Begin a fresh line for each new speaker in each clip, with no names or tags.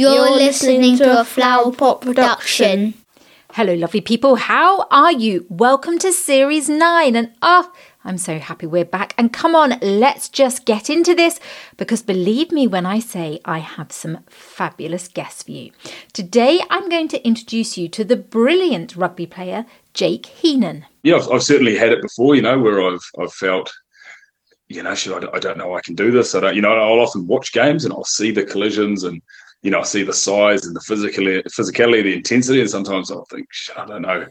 You're listening to a Flower Pot production.
Hello, lovely people. How are you? Welcome to Series 9. And oh, I'm so happy we're back. And come on, let's just get into this because believe me when I say I have some fabulous guests for you. Today, I'm going to introduce you to the brilliant rugby player, Jake Heenan.
Yeah, I've, I've certainly had it before, you know, where I've, I've felt you know, should I, I don't know I can do this. I don't, you know, I'll often watch games and I'll see the collisions and you know, I see the size and the physically, physicality, the intensity, and sometimes I'll think, I don't know.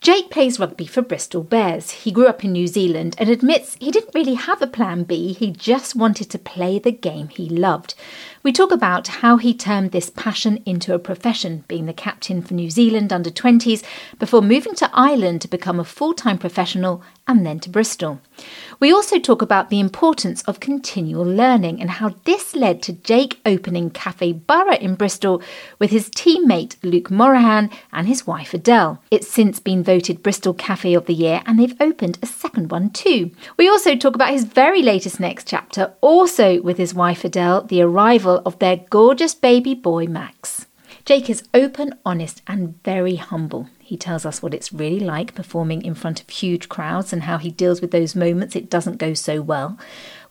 Jake plays rugby for Bristol Bears. He grew up in New Zealand and admits he didn't really have a plan B. He just wanted to play the game he loved. We talk about how he turned this passion into a profession, being the captain for New Zealand under 20s, before moving to Ireland to become a full time professional and then to Bristol. We also talk about the importance of continual learning and how this led to Jake opening Cafe Burra in Bristol with his teammate Luke Morahan and his wife Adele. It's since been voted Bristol Cafe of the Year and they've opened a second one too. We also talk about his very latest next chapter, also with his wife Adele, the arrival of their gorgeous baby boy Max. Jake is open, honest, and very humble. He tells us what it's really like performing in front of huge crowds and how he deals with those moments it doesn't go so well.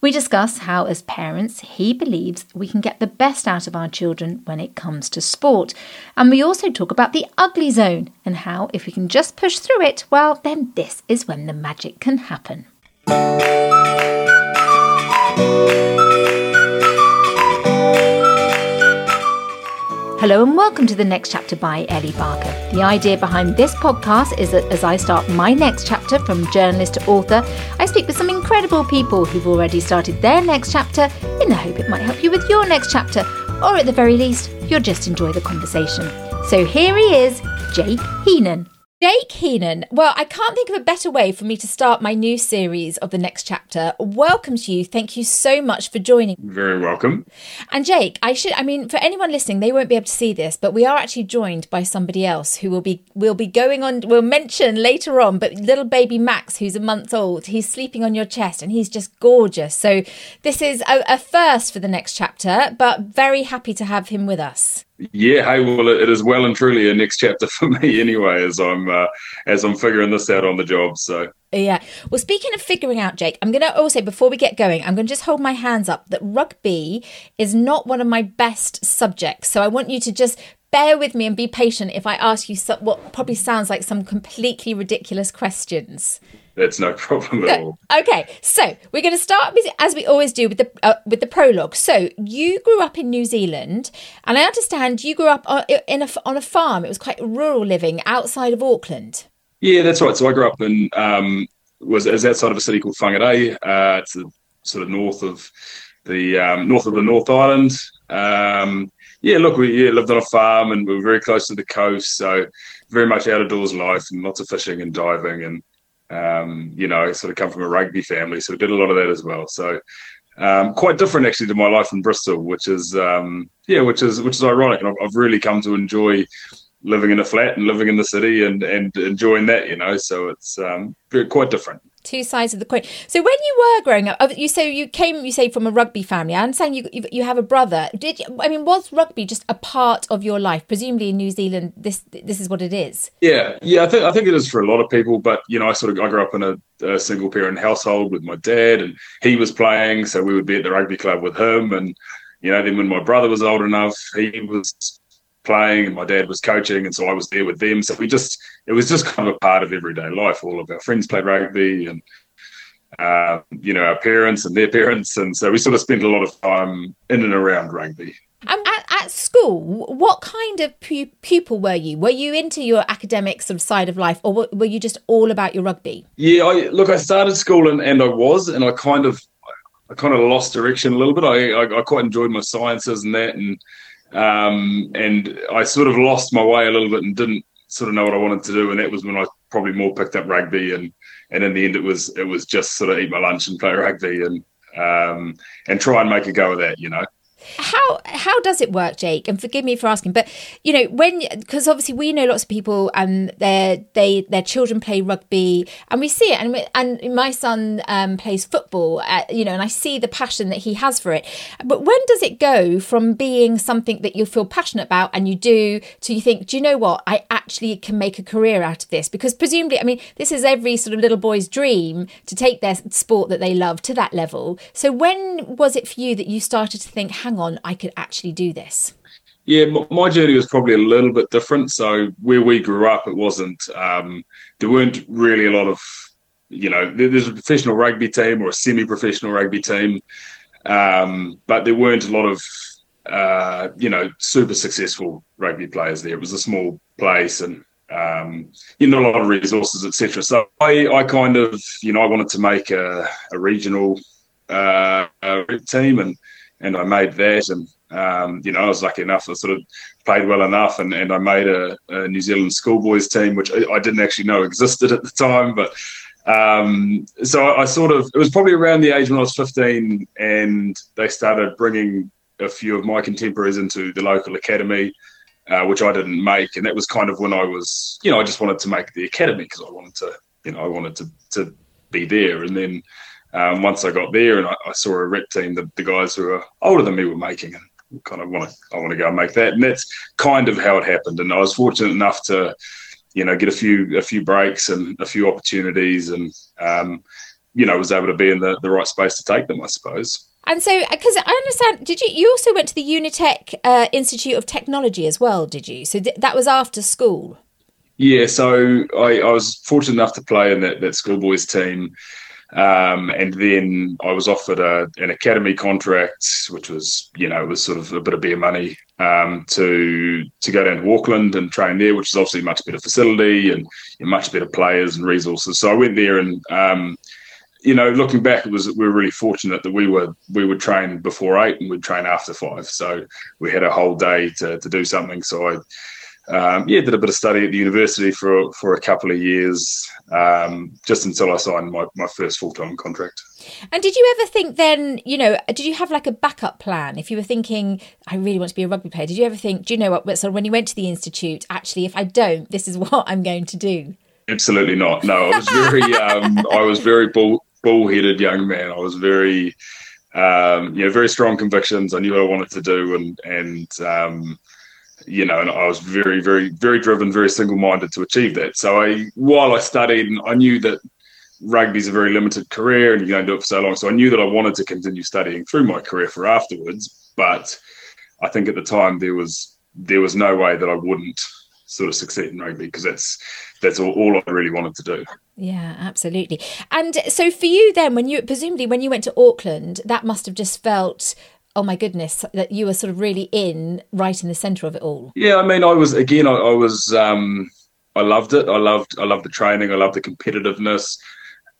We discuss how, as parents, he believes we can get the best out of our children when it comes to sport. And we also talk about the ugly zone and how, if we can just push through it, well, then this is when the magic can happen. Hello and welcome to the next chapter by Ellie Barker. The idea behind this podcast is that as I start my next chapter from journalist to author, I speak with some incredible people who've already started their next chapter in the hope it might help you with your next chapter, or at the very least, you'll just enjoy the conversation. So here he is, Jake Heenan. Jake Heenan. Well, I can't think of a better way for me to start my new series of the next chapter. Welcome to you. Thank you so much for joining.
Very welcome.
And Jake, I should I mean for anyone listening, they won't be able to see this, but we are actually joined by somebody else who will be will be going on we'll mention later on, but little baby Max who's a month old, he's sleeping on your chest and he's just gorgeous. So this is a, a first for the next chapter, but very happy to have him with us.
Yeah, hey, well, it is well and truly a next chapter for me anyway, as I'm uh, as I'm figuring this out on the job. So
yeah. Well, speaking of figuring out, Jake, I'm going to also before we get going, I'm going to just hold my hands up that rugby is not one of my best subjects. So I want you to just bear with me and be patient if I ask you some, what probably sounds like some completely ridiculous questions.
That's no problem at all.
Okay, so we're going to start with, as we always do with the uh, with the prologue. So you grew up in New Zealand, and I understand you grew up uh, in a, on a farm. It was quite rural living outside of Auckland.
Yeah, that's right. So I grew up in um, was is outside of a city called Whangarei. Uh, it's the, sort of north of the um, north of the North Island. Um, yeah, look, we yeah, lived on a farm and we were very close to the coast, so very much out of doors life and lots of fishing and diving and um, you know, sort of come from a rugby family, so did a lot of that as well. So um, quite different actually to my life in Bristol, which is um, yeah, which is which is ironic, and I've, I've, really come to enjoy living in a flat and living in the city and and enjoying that, you know. So it's um, quite different
two sides of the coin. So when you were growing up, you say you came, you say from a rugby family. I understand you you have a brother. Did you, I mean was rugby just a part of your life? Presumably in New Zealand, this this is what it is.
Yeah, yeah. I think I think it is for a lot of people. But you know, I sort of I grew up in a, a single parent household with my dad, and he was playing, so we would be at the rugby club with him. And you know, then when my brother was old enough, he was playing and my dad was coaching and so I was there with them. So we just it was just kind of a part of everyday life all of our friends played rugby and uh, you know our parents and their parents. And so we sort of spent a lot of time in and around rugby.
Um, at, at school what kind of pu- pupil were you? Were you into your academic sort of side of life or were you just all about your rugby?
Yeah I, look I started school and, and I was and I kind of I kind of lost direction a little bit. I, I, I quite enjoyed my sciences and that and um, and I sort of lost my way a little bit and didn't sort of know what I wanted to do. And that was when I probably more picked up rugby. And, and in the end, it was, it was just sort of eat my lunch and play rugby and, um, and try and make a go of that, you know.
How how does it work, Jake? And forgive me for asking, but you know when because obviously we know lots of people and their they their children play rugby and we see it and and my son um, plays football, uh, you know, and I see the passion that he has for it. But when does it go from being something that you feel passionate about and you do to you think, do you know what? I actually can make a career out of this because presumably, I mean, this is every sort of little boy's dream to take their sport that they love to that level. So when was it for you that you started to think? Hang on, I could actually do this?
Yeah, my journey was probably a little bit different. So where we grew up, it wasn't. Um, there weren't really a lot of, you know, there's a professional rugby team or a semi-professional rugby team, um, but there weren't a lot of, uh, you know, super successful rugby players there. It was a small place and um, you know, a lot of resources, etc. So I, I kind of, you know, I wanted to make a, a regional uh, team, and and I made that. And um, you know, I was lucky enough. I sort of played well enough, and, and I made a, a New Zealand schoolboys team, which I, I, didn't actually know existed at the time. But um, so I, I, sort of it was probably around the age when I was 15, and they started bringing a few of my contemporaries into the local academy. Uh, which I didn't make, and that was kind of when I was, you know, I just wanted to make the academy because I wanted to, you know, I wanted to to be there, and then um, once I got there and I, I, saw a rep team that the guys who are older than me were making and kind of want to I want to go and make that and that's kind of how it happened and I was fortunate enough to you know get a few a few breaks and a few opportunities and um, you know was able to be in the, the right space to take them I suppose.
And so, because I understand, did you? You also went to the Unitec uh, Institute of Technology as well, did you? So th- that was after school.
Yeah, so I, I, was fortunate enough to play in that, that schoolboys team um, and then I was offered a, an academy contract, which was, you know, it was sort of a bit of beer money um, to to go down to Auckland and train there, which is obviously a much better facility and much better players and resources. So I went there and, um, you know, looking back, it was we were really fortunate that we were we would train before eight and we'd train after five. So we had a whole day to, to do something. So I um, yeah, did a bit of study at the university for for a couple of years, um, just until I signed my, my first full time contract.
And did you ever think then, you know, did you have like a backup plan? If you were thinking, I really want to be a rugby player, did you ever think, do you know what? So when you went to the institute, actually, if I don't, this is what I'm going to do.
Absolutely not. No, I was very, um, I was very bull bull-headed young man. I was very, um, you know, very strong convictions. I knew what I wanted to do, and and um, you know, and I was very, very, very driven, very single-minded to achieve that. So I, while I studied, and I knew that rugby's a very limited career, and you're going to do it for so long. So I knew that I wanted to continue studying through my career for afterwards. But I think at the time there was there was no way that I wouldn't sort of succeed in rugby because that's that's all, all I really wanted to do.
Yeah, absolutely. And so for you then, when you presumably when you went to Auckland, that must have just felt oh my goodness that you were sort of really in right in the center of it all.
Yeah i mean i was again i, I was um i loved it. I loved i loved the training. I loved the competitiveness.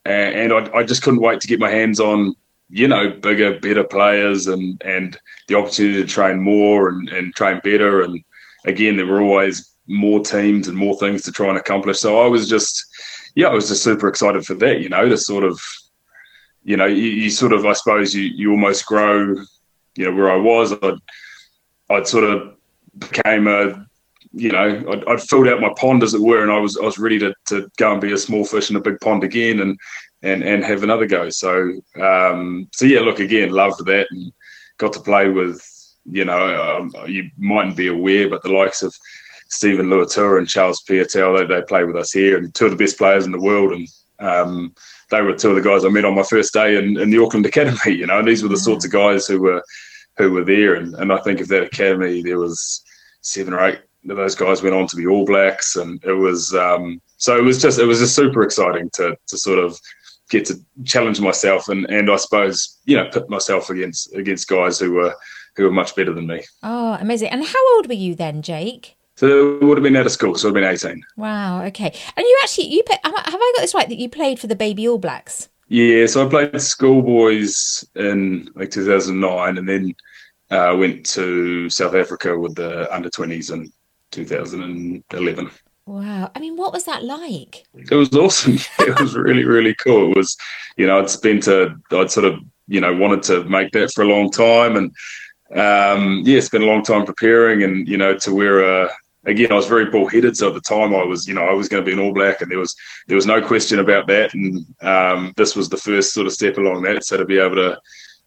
And, and I, I just couldn't wait to get my hands on you know bigger better players and and the opportunity to train more and, and train better. And again there were always more teams and more things to try and accomplish. So i was just yeah i was just super excited for that you know to sort of you know you, you sort of i suppose you you almost grow you know where I was, I'd I'd sort of became a you know I'd, I'd, filled out my pond as it were, and I was I was ready to, to go and be a small fish in a big pond again, and and and have another go. So um, so yeah, look again, loved that, and got to play with you know um, you mightn't be aware, but the likes of Steven Luatua and Charles Piutau, they, they play with us here, and two of the best players in the world, and um, they were two of the guys I met on my first day in, in the Auckland Academy. You know, and these were the sorts of guys who were who were there. And, and I think of that academy, there was seven or eight of those guys went on to be All Blacks, and it was um, so it was just it was just super exciting to to sort of get to challenge myself and and I suppose you know put myself against against guys who were who were much better than me.
Oh, amazing! And how old were you then, Jake?
So it would have been out of school, so I'd been 18.
Wow, okay. And you actually, you have I got this right that you played for the Baby All Blacks?
Yeah, so I played schoolboys in like 2009 and then uh, went to South Africa with the under 20s in 2011.
Wow. I mean, what was that like?
It was awesome. it was really, really cool. It was, you know, I'd spent a, I'd sort of, you know, wanted to make that for a long time and um, yeah, spent a long time preparing, and you know, to wear a again, I was very bullheaded. So at the time, I was, you know, I was going to be an All Black, and there was there was no question about that. And um, this was the first sort of step along that. So to be able to,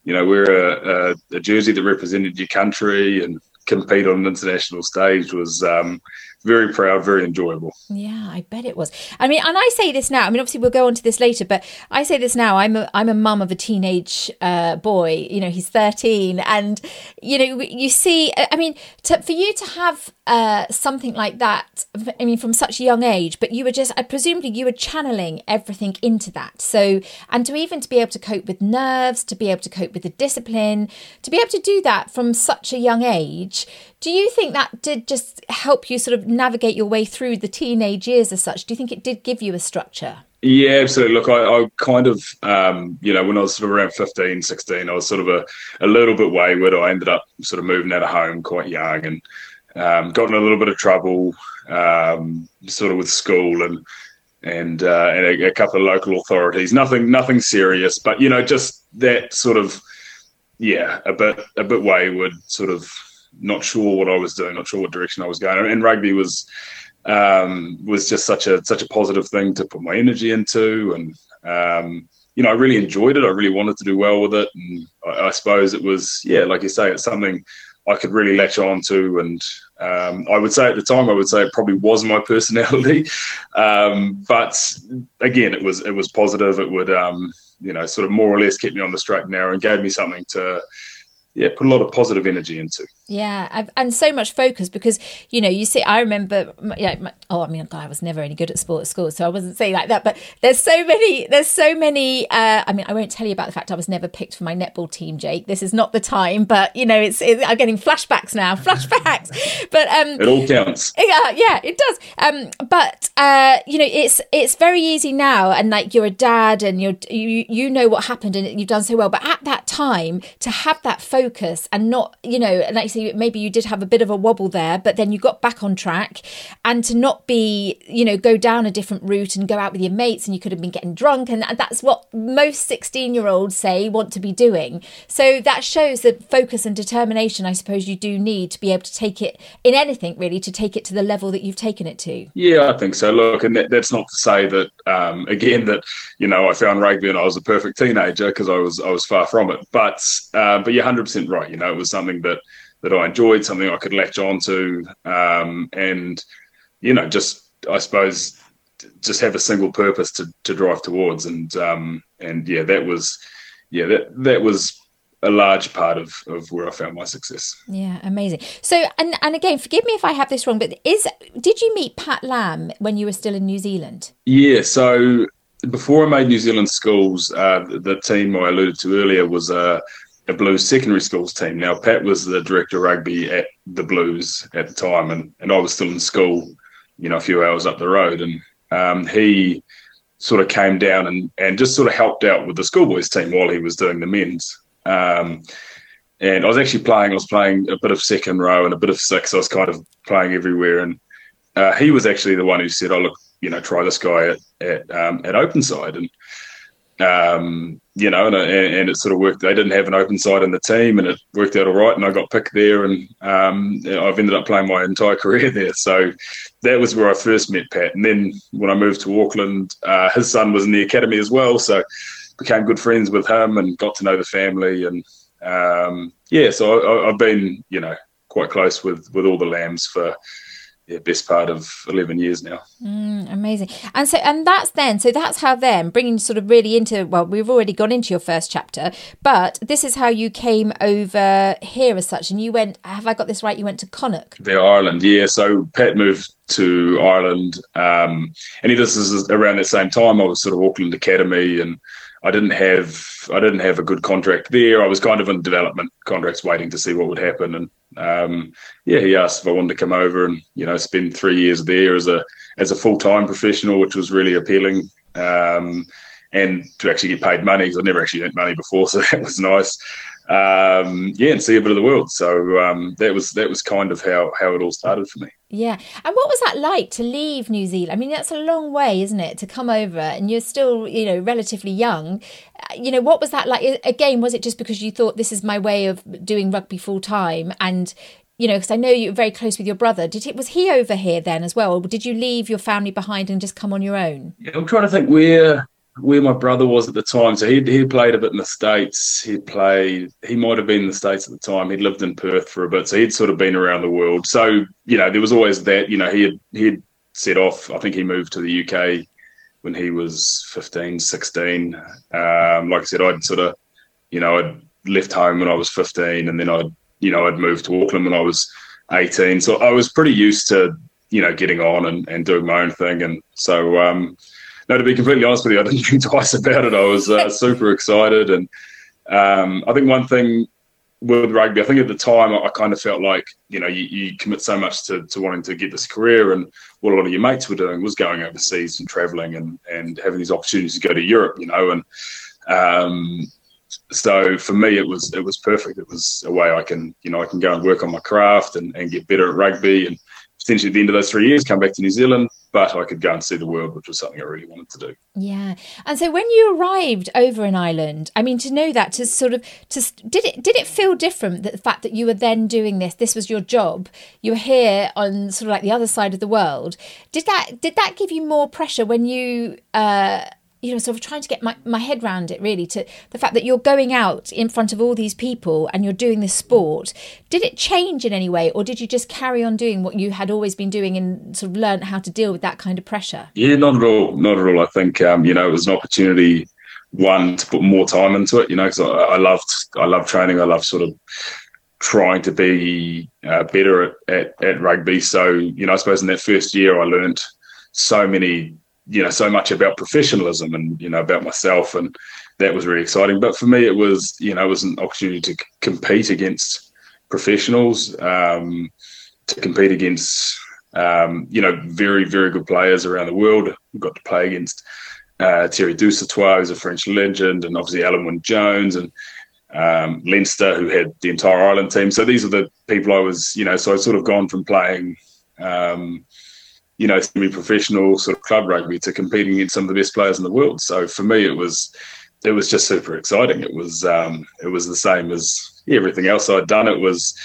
you know, wear a, a, a jersey that represented your country and compete on an international stage was um, very proud, very enjoyable.
Yeah, I bet it was. I mean, and I say this now. I mean, obviously we'll go on to this later, but I say this now. I'm a I'm a mum of a teenage uh, boy. You know, he's 13, and you know, you see. I mean, to, for you to have uh, something like that. I mean, from such a young age, but you were just. I presumably you were channeling everything into that. So, and to even to be able to cope with nerves, to be able to cope with the discipline, to be able to do that from such a young age. Do you think that did just help you sort of navigate your way through the teenage years as such? Do you think it did give you a structure?
Yeah, absolutely. Look, I, I kind of, um, you know, when I was sort of around 15, 16, I was sort of a, a little bit wayward. I ended up sort of moving out of home quite young and um, got in a little bit of trouble, um, sort of with school and and uh, and a, a, couple of local authorities. Nothing, nothing serious, but you know, just that sort of, yeah, a bit, a bit wayward, sort of not sure what I was doing, not sure what direction I was going. And rugby was um, was just such a such a positive thing to put my energy into, and um, you know, I really enjoyed it. I really wanted to do well with it, and I, I suppose it was, yeah, like you say, it's something I could really latch on to. And um, I would say at the time, I would say it probably was my personality. Um, but again, it was it was positive. It would um, you know sort of more or less keep me on the straight and narrow and gave me something to yeah, put a lot of positive energy into.
Yeah, and so much focus because you know you see. I remember, yeah. My, oh, I mean, I was never any good at sport at school, so I wasn't saying like that. But there's so many. There's so many. Uh, I mean, I won't tell you about the fact I was never picked for my netball team, Jake. This is not the time, but you know, it's. it's I'm getting flashbacks now. Flashbacks, but um,
it all counts.
Yeah, yeah, it does. Um, but uh, you know, it's it's very easy now, and like you're a dad, and you're you you know what happened, and you've done so well. But at that time, to have that focus and not, you know, and like say, maybe you did have a bit of a wobble there, but then you got back on track and to not be, you know, go down a different route and go out with your mates and you could have been getting drunk. And that's what most 16 year olds say want to be doing. So that shows the focus and determination, I suppose, you do need to be able to take it in anything really, to take it to the level that you've taken it to.
Yeah, I think so. Look, and that, that's not to say that, um, again, that, you know, I found rugby and I was a perfect teenager because I was, I was far from it. But, uh, but you're 100% right. You know, it was something that that I enjoyed, something I could latch onto, um, and you know, just I suppose just have a single purpose to to drive towards, and um, and yeah, that was yeah that that was a large part of, of where I found my success.
Yeah, amazing. So, and and again, forgive me if I have this wrong, but is did you meet Pat Lam when you were still in New Zealand?
Yeah, so before I made New Zealand schools, uh, the, the, team I alluded to earlier was a, a Blues secondary schools team. Now, Pat was the director of rugby at the Blues at the time, and, and I was still in school, you know, a few hours up the road. And um, he sort of came down and, and just sort of helped out with the schoolboys team while he was doing the men's. Um, and I was actually playing, I was playing a bit of second row and a bit of six. I was kind of playing everywhere. And uh, he was actually the one who said, Oh, look, you know, try this guy at, at, um, at Openside. And um, you know, and, and it sort of worked. They didn't have an open side in the team, and it worked out all right. And I got picked there, and um, I've ended up playing my entire career there. So that was where I first met Pat. And then when I moved to Auckland, uh, his son was in the academy as well, so became good friends with him and got to know the family. And um, yeah, so I, I've been, you know, quite close with with all the Lams for yeah, best part of 11 years now.
Mm, amazing. And so, and that's then, so that's how then bringing sort of really into, well, we've already gone into your first chapter, but this is how you came over here as such. And you went, have I got this right? You went to Connacht.
The Ireland, yeah. So Pat moved to Ireland. Um, and this is around the same time. I was sort of Auckland Academy and I didn't have I didn't have a good contract there. I was kind of in development contracts, waiting to see what would happen. And um, yeah, he asked if I wanted to come over and you know spend three years there as a as a full time professional, which was really appealing. Um, and to actually get paid money because I never actually earned money before, so that was nice. Um, yeah, and see a bit of the world. So um, that was that was kind of how how it all started for me.
Yeah, and what was that like to leave New Zealand? I mean, that's a long way, isn't it, to come over, and you're still, you know, relatively young. Uh, you know, what was that like? Again, was it just because you thought this is my way of doing rugby full time, and you know, because I know you're very close with your brother. Did it was he over here then as well, or did you leave your family behind and just come on your own?
Yeah, I'm trying to think where where my brother was at the time. So he'd, he played a bit in the States. He played, he might have been in the States at the time. He'd lived in Perth for a bit. So he'd sort of been around the world. So, you know, there was always that, you know, he had, he had set off. I think he moved to the UK when he was 15, 16. Um, like I said, I'd sort of, you know, I'd left home when I was 15 and then I'd, you know, I'd moved to Auckland when I was 18. So I was pretty used to, you know, getting on and, and doing my own thing. And so, um, no, to be completely honest with you, I didn't think twice about it. I was uh, super excited, and um, I think one thing with rugby, I think at the time I kind of felt like you know you, you, commit so much to, to wanting to get this career, and what a lot of your mates were doing was going overseas and traveling and and having these opportunities to go to Europe, you know, and um, so for me it was it was perfect. It was a way I can you know I can go and work on my craft and, and get better at rugby and potentially at the end of those three years come back to New Zealand, but I could go and see the world, which was something I really wanted to do.
Yeah, and so when you arrived over in Ireland, I mean, to know that, to sort of, to did it did it feel different that the fact that you were then doing this, this was your job, you were here on sort of like the other side of the world. Did that did that give you more pressure when you? Uh, you know, sort of trying to get my, my head around it really to the fact that you're going out in front of all these people and you're doing this sport. Did it change in any way, or did you just carry on doing what you had always been doing and sort of learn how to deal with that kind of pressure?
Yeah, not at all. Not at all. I think, um, you know, it was an opportunity, one, to put more time into it, you know, because I, I loved, I love training. I love sort of trying to be uh, better at, at, at rugby. So, you know, I suppose in that first year, I learned so many you know so much about professionalism and you know about myself and that was really exciting. But for me it was you know it was an opportunity to compete against professionals um, to compete against um, you know very very good players around the world. We got to play against uh, Thierry Dusautoir who's a French legend and obviously Alun Wyn Jones and um, Leinster who had the entire Ireland team. So these are the people I was you know so I've sort of gone from playing um, you know, semi-professional sort of club rugby to competing against some of the best players in the world. So for me, it was it was just super exciting. It was um, it was the same as everything else I'd done. It was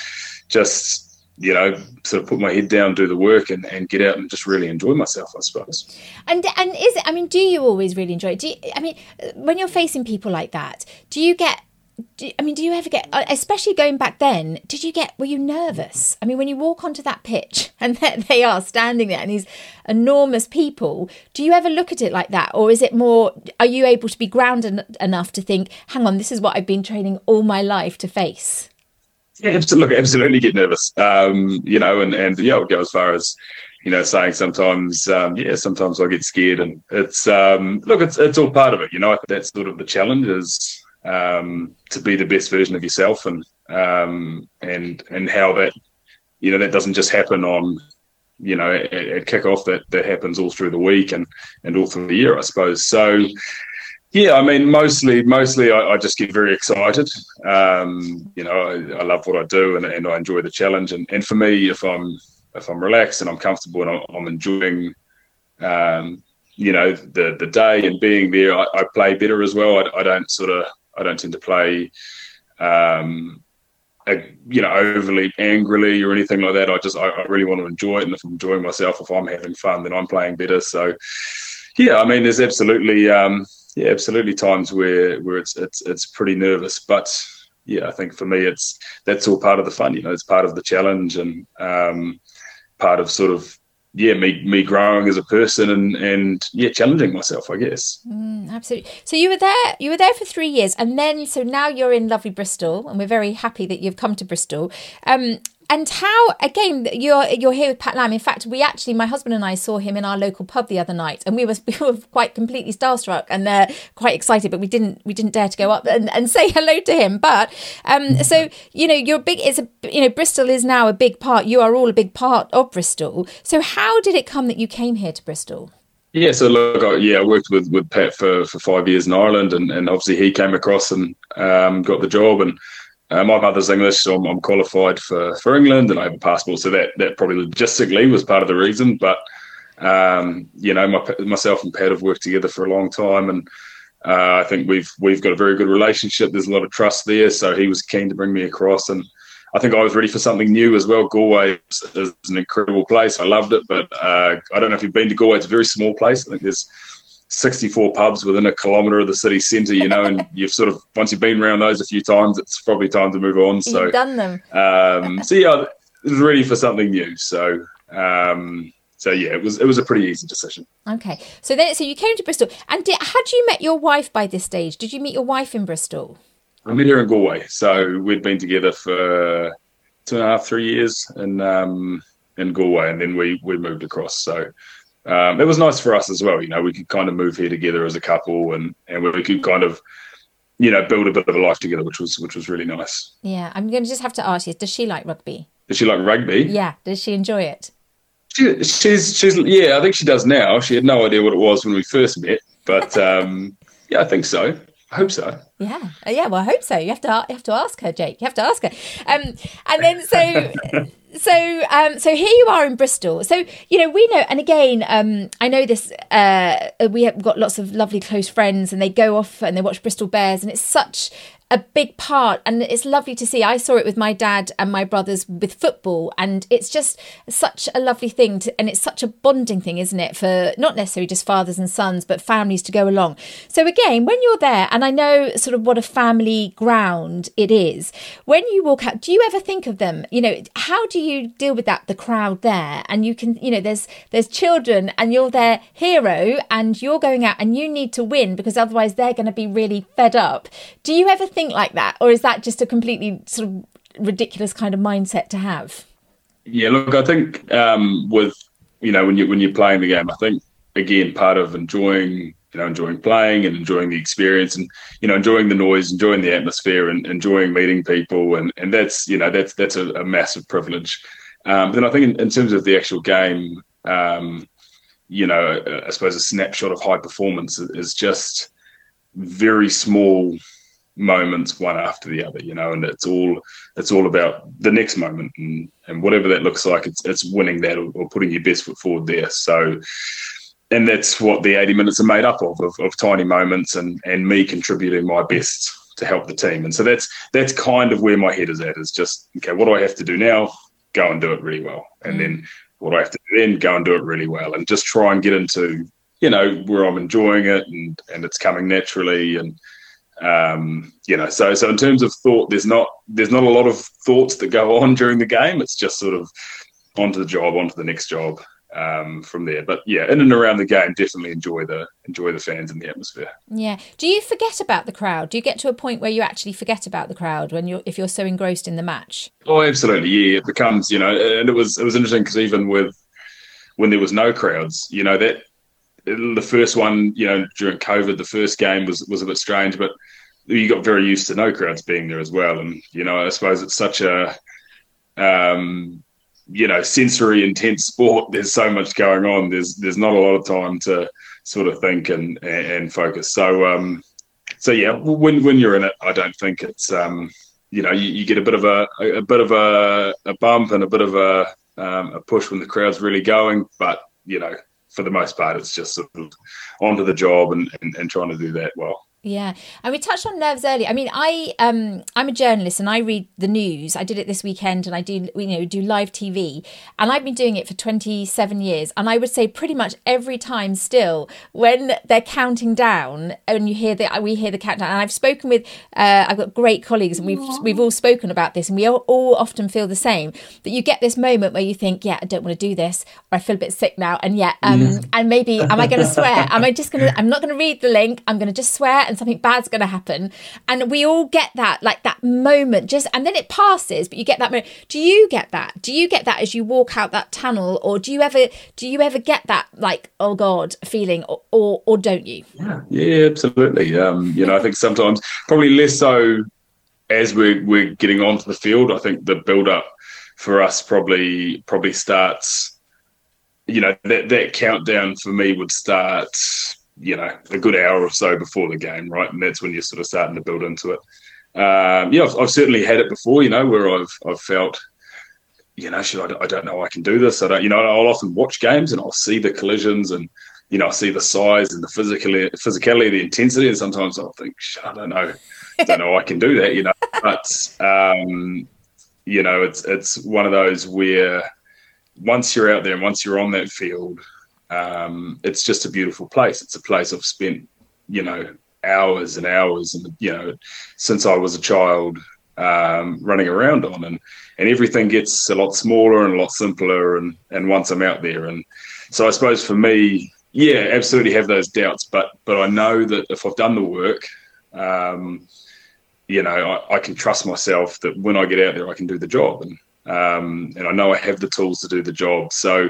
just you know sort of put my head down, do the work, and, and get out and just really enjoy myself. I suppose.
And and is it? I mean, do you always really enjoy it? Do you, I mean, when you're facing people like that, do you get do, I mean, do you ever get, uh, especially going back then, did you get, were you nervous? I mean, when you walk onto that pitch and there they are standing there and these enormous people, do you ever look at it like that? Or is it more, are you able to be grounded enough to think, hang on, this is what I've been training all my life to face?
Yeah, absolutely, absolutely get nervous. Um, you know, and, and yeah, I would go as far as, you know, saying sometimes, um, yeah, sometimes I get scared, and it's um, look, it's it's all part of it. You know, that's sort of the challenge is um, to be the best version of yourself, and um, and and how that you know that doesn't just happen on you know at, at kickoff. That that happens all through the week and and all through the year, I suppose. So. Yeah, I mean, mostly, mostly, I, I just get very excited. Um, you know, I, I, love what I do, and, and I enjoy the challenge. And, and for me, if I'm if I'm relaxed and I'm comfortable and I'm, enjoying, um, you know, the the day and being there, I, I play better as well. I, don't sort of I don't tend to play, um, a, you know, overly angrily or anything like that. I just I, I, really want to enjoy it, and if I'm enjoying myself, if I'm having fun, then I'm playing better. So, yeah, I mean, there's absolutely, um, yeah, absolutely times where where it's it's it's pretty nervous, but yeah, I think for me, it's that's all part of the fun. You know, it's part of the challenge and um, part of sort of yeah, me me growing as a person and and yeah, challenging myself, I guess.
Mm, absolutely. So you were there, you were there for three years, and then so now you're in lovely Bristol, and we're very happy that you've come to Bristol. Um, and how again you're you're here with Pat Lam. In fact, we actually my husband and I saw him in our local pub the other night, and we were we were quite completely starstruck and uh, quite excited, but we didn't we didn't dare to go up and, and say hello to him. But um, so you know, you're big. It's a you know Bristol is now a big part. You are all a big part of Bristol. So how did it come that you came here to Bristol?
Yeah, so look, I, yeah, I worked with, with Pat for, for five years in Ireland, and, and obviously he came across and um, got the job, and uh, my mother's English, so I'm, I'm, qualified for, for England, and I have a passport. So that that probably logistically was part of the reason. But um, you know, my, myself and Pat have worked together for a long time, and uh, I think we've we've got a very good relationship. There's a lot of trust there, so he was keen to bring me across, and I think I was ready for something new as well. Galway is, an incredible place. I loved it, but uh, I don't know if you've been to Galway. It's a very small place. I think there's 64 pubs within a kilometre of the city centre, you know, and you've sort of once you've been around those a few times, it's probably time to move on. So
you've done them.
um, so yeah, it was ready for something new. So um, so yeah, it was it was a pretty easy decision.
Okay, so then so you came to Bristol, and did, had you met your wife by this stage? Did you meet your wife in Bristol?
I met her in Galway, so we'd been together for two and a half, three years in um, in Galway, and then we we moved across. So um, it was nice for us as well. You know, we could kind of move here together as a couple, and and we could kind of, you know, build a bit of a life together, which was which was really nice.
Yeah, I'm going to just have to ask you: Does she like rugby?
Does she like rugby?
Yeah. Does she enjoy it?
She, she's she's yeah, I think she does now. She had no idea what it was when we first met, but um, yeah, I think so. I hope so.
Yeah, uh, yeah. Well, I hope so. You have to you have to ask her, Jake. You have to ask her. Um, and then so so um, so here you are in Bristol. So you know we know, and again, um, I know this. Uh, we have got lots of lovely close friends, and they go off and they watch Bristol Bears, and it's such a big part and it's lovely to see. I saw it with my dad and my brothers with football and it's just such a lovely thing to, and it's such a bonding thing isn't it for not necessarily just fathers and sons but families to go along. So again when you're there and i know sort of what a family ground it is when you walk out do you ever think of them? You know how do you deal with that the crowd there? And you can you know there's there's children and you're their hero and you're going out and you need to win because otherwise they're going to be really fed up. Do you ever think think like that, or is that just a completely sort of ridiculous kind of mindset to have?
Yeah, look, I think um, with you know when you when you're playing the game, I think again part of enjoying you know enjoying playing and enjoying the experience and you know enjoying the noise, enjoying the atmosphere, and enjoying meeting people, and and that's you know that's that's a, a massive privilege. Um, but then I think in, in, terms of the actual game, um, you know, I suppose a snapshot of high performance is just very small moments one after the other you know and it's all it's all about the next moment and, and whatever that looks like it's it's winning that or, or putting your best foot forward there. So and that's what the 80 minutes are made up of, of, of tiny moments and and me contributing my best to help the team. And so that's that's kind of where my head is at is just okay what do i have to do now? Go and do it really well. And mm. then what do i have to do then? Go and do it really well and just try and get into you know where i'm enjoying it and and it's coming naturally and um, you know, so so in terms of thought, there's not there's not a lot of thoughts that go on during the game. It's just sort of onto the job, onto the next job um, from there. But yeah, in and around the game, definitely enjoy the enjoy the fans and the atmosphere.
Yeah. Do you forget about the crowd? Do you get to a point where you actually forget about the crowd when you're if you're so engrossed in the match?
Oh, absolutely. Yeah, it becomes you know, and it was it was interesting because even with when there was no crowds, you know that the first one, you know, during COVID, the first game was was a bit strange, but you got very used to no crowds being there as well. And you know, I suppose it's such a um, you know sensory intense sport. There's so much going on. There's there's not a lot of time to sort of think and and focus. So um, so yeah, when when you're in it, I don't think it's um, you know you, you get a bit of a a bit of a, a bump and a bit of a um, a push when the crowd's really going, but you know for the most part, it's just sort of onto the job and, and, and trying to do that well.
Yeah, and we touched on nerves earlier. I mean, I um, I'm a journalist and I read the news. I did it this weekend, and I do you know do live TV, and I've been doing it for 27 years. And I would say pretty much every time, still, when they're counting down, and you hear the we hear the countdown. And I've spoken with uh, I've got great colleagues, and we've we've all spoken about this, and we all, all often feel the same. That you get this moment where you think, yeah, I don't want to do this, or I feel a bit sick now, and yeah, um, yeah. and maybe am I going to swear? am I just going to? I'm not going to read the link. I'm going to just swear and something bad's going to happen. And we all get that, like that moment, just, and then it passes, but you get that moment. Do you get that? Do you get that as you walk out that tunnel? Or do you ever, do you ever get that, like, oh God, feeling, or, or, or don't you?
Yeah, yeah absolutely. Um, you know, I think sometimes, probably less so as we're, we're getting onto the field. I think the build up for us probably, probably starts, you know, that, that countdown for me would start you know a good hour or so before the game, right? And that's when you're sort of starting to build into it. um, yeah, I've, I've, certainly had it before, you know, where I've I've felt, you know, should I, I don't know I can do this. I don't, you know, I'll often watch games and I'll see the collisions and you know I see the size and the physical physicality, the intensity, and sometimes I'll think, I don't know, I don't know I can do that, you know. But um, you know, it's it's one of those where once you're out there and once you're on that field, um, it's just a beautiful place. It's a place I've spent, you know, hours and hours and you know since I was a child um, running around on. And and everything gets a lot smaller and a lot simpler and and once I'm out there. And so I suppose for me yeah absolutely have those doubts. But but I know that if I've done the work um, you know I, I, can trust myself that when I get out there I can do the job. And um, and I know I have the tools to do the job. So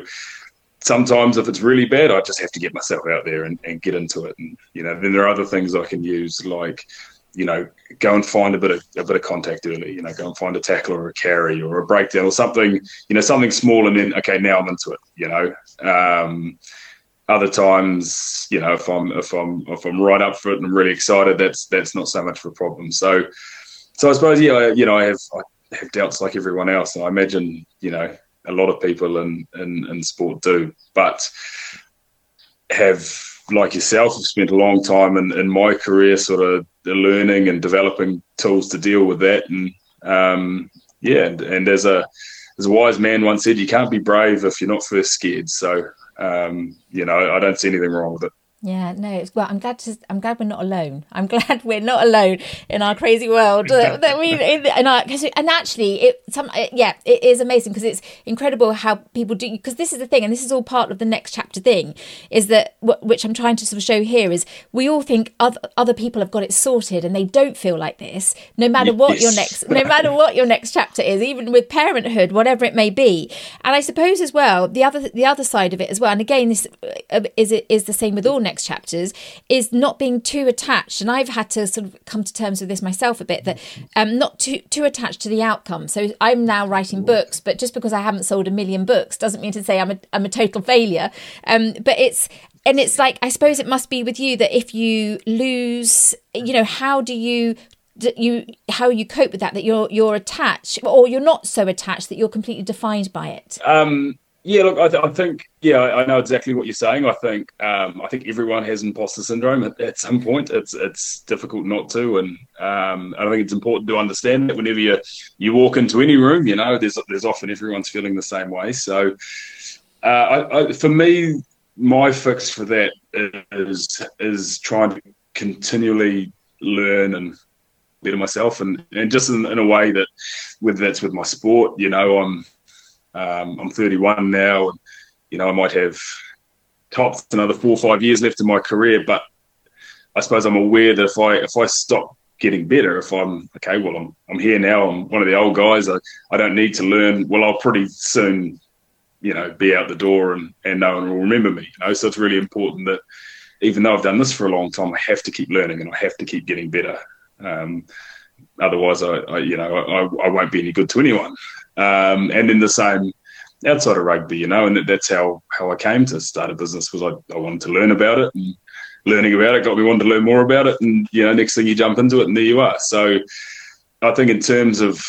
sometimes if it's really bad, I just have to get myself out there and, and get into it. And you know, then there are other things I can use like you know, go and find a bit of a bit of contact early. You know, go and find a tackle or a carry or a breakdown or something. You know, something small, and then okay, now I'm into it. You know, um, other times, you know, if I'm if I'm if I'm right up for it and I'm really excited, that's that's not so much of a problem. So, so I suppose yeah, you know, I have I have doubts like everyone else, and I imagine you know a lot of people in, in, in sport do, but have, like yourself, have spent a long time in, in my career sort of learning and developing tools to deal with that. And um, yeah, and, and, as a as a wise man once said, you can't be brave if you're not first scared. So um, you know, I don't see anything wrong with it.
Yeah, no, it's well. I'm glad to. I'm glad we're not alone. I'm glad we're not alone in our crazy world that we and our and actually it some yeah it is amazing because it's incredible how people do because this is the thing and this is all part of the next chapter thing is that which I'm trying to sort of show here is we all think other other people have got it sorted and they don't feel like this no matter what your next no matter what your next chapter is even with parenthood whatever it may be and I suppose as well the other the other side of it as well and again this uh, is is the same with all next chapters is not being too attached. And I've had to sort of come to terms with this myself a bit that um, not too too attached to the outcome. So I'm now writing books, but just because I haven't sold a million books doesn't mean to say I'm a I'm a total failure. Um, but it's and it's like I suppose it must be with you that if you lose, you know, how do you you how you cope with that that you're you're attached or you're not so attached that you're completely defined by it
um yeah, look, I, th- I, think yeah, I know exactly what you're saying. I think um, I think everyone has imposter syndrome at, at, some point. It's it's difficult not to, and um, I think it's important to understand that whenever you you walk into any room, you know, there's there's often everyone's feeling the same way. So, uh, I, I, for me, my fix for that is is trying to continually learn and better myself, and and just in, in a way that whether that's with my sport, you know, I'm um, I'm 31 now, and you know I might have tops another four or five years left in my career. But I suppose I'm aware that if I if I stop getting better, if I'm okay, well I'm I'm here now. I'm one of the old guys. I, I don't need to learn. Well, I'll pretty soon, you know, be out the door and and no one will remember me. You know, so it's really important that even though I've done this for a long time, I have to keep learning and I have to keep getting better. Um, otherwise, I, I you know I, I won't be any good to anyone. Um, and then the same outside of rugby, you know, and that's how how I came to start a business was I, I wanted to learn about it and learning about it got me wanting to learn more about it and you know next thing you jump into it and there you are. So i think in terms of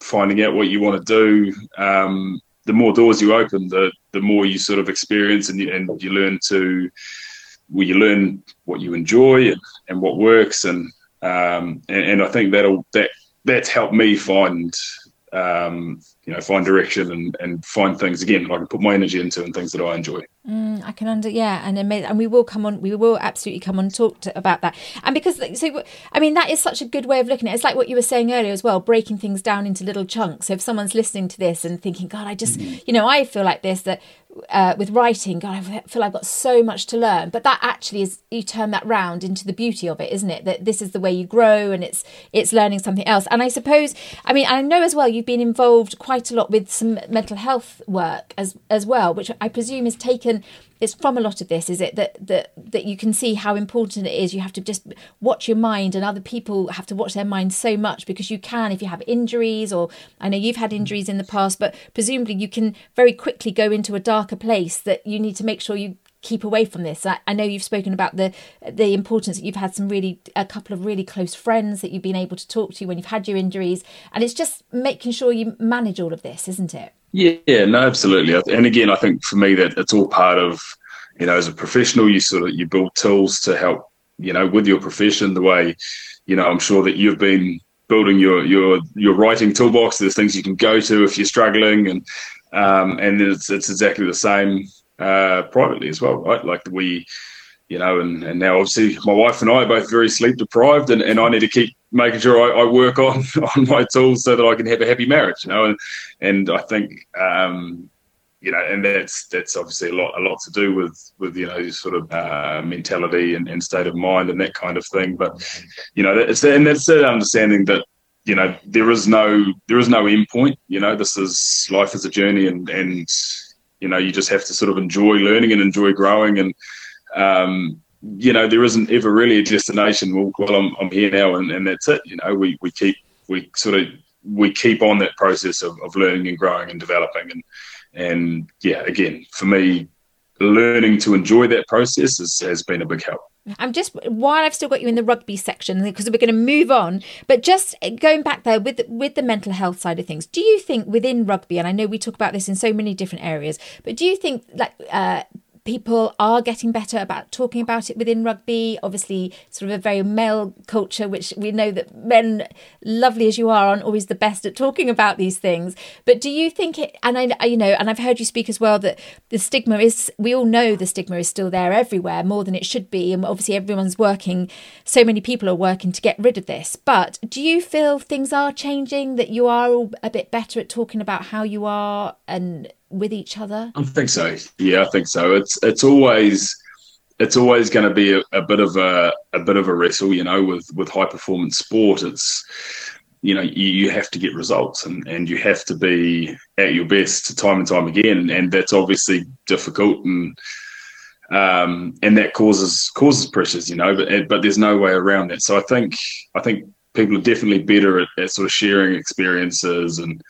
finding out what you want to do um, the more doors you open the the more you sort of experience and you, and you learn to well, you learn what you enjoy and, and what works and, um, and and i think that'll that that's helped me find um, you know, find direction and, and find things again that I can put my energy into and things that I enjoy.
Mm, I can under yeah, and and we will come on. We will absolutely come on and talk to, about that. And because so, I mean, that is such a good way of looking at it. It's like what you were saying earlier as well, breaking things down into little chunks. So if someone's listening to this and thinking, God, I just, mm-hmm. you know, I feel like this that uh, with writing, God, I feel I've got so much to learn. But that actually is you turn that round into the beauty of it, isn't it? That this is the way you grow, and it's it's learning something else. And I suppose, I mean, I know as well you've been involved quite a lot with some mental health work as as well, which I presume is taken it's from a lot of this is it that that that you can see how important it is you have to just watch your mind and other people have to watch their mind so much because you can if you have injuries or I know you've had injuries in the past but presumably you can very quickly go into a darker place that you need to make sure you keep away from this? I, I, know you've spoken about the the importance that you've had some really a couple of really close friends that you've been able to talk to when you've had your injuries, and it's just making sure you manage all of this, isn't it?
Yeah, yeah, no, absolutely. And again, I think for me that it's all part of you know as a professional, you sort of you build tools to help you know with your profession the way you know I'm sure that you've been building your your your writing toolbox. There's things you can go to if you're struggling, and um, and it's it's exactly the same uh, privately as well, right? Like we, you know, and, and now obviously my wife and I are both very sleep deprived, and, and I need to keep making sure I, I work on on my tools so that I can have a happy marriage, you know, and and I think. Um, you know, and that's that's obviously a lot a lot to do with with you know sort of uh, mentality and, and, state of mind and that kind of thing. But you know, it's and that's that understanding that you know there is no there is no end point. You know, this is life is a journey, and and you know you just have to sort of enjoy learning and enjoy growing and um, you know there isn't ever really a destination well, well I'm, I'm here now and, and that's it you know we, we keep we sort of we keep on that process of, of learning and growing and developing and and yeah again for me learning to enjoy that process has, has been a big help
I'm just while I've still got you in the rugby section because we're going to move on, but just going back there with with the mental health side of things. Do you think within rugby, and I know we talk about this in so many different areas, but do you think like uh, people are getting better about talking about it within rugby. Obviously, sort of a very male culture, which we know that men, lovely as you are, aren't always the best at talking about these things. But do you think it? And I, you know, and I've heard you speak as well that the stigma is. We all know the stigma is still there everywhere, more than it should be, and obviously everyone's working. So many people are working to get rid of this. But do you feel things are changing? That you are all a bit better at talking about how you are and with each other?
I think so. Yeah, I think so. It's it's always it's always going to be a, a, bit of a a bit of a wrestle, you know, with with high performance sport. It's you know you, you have to get results and, and you have to be at your best time and time again, and that's obviously difficult and um, and that causes causes pressures, you know. But but there's no way around that. So I think I think people are definitely better at, at sort of sharing experiences and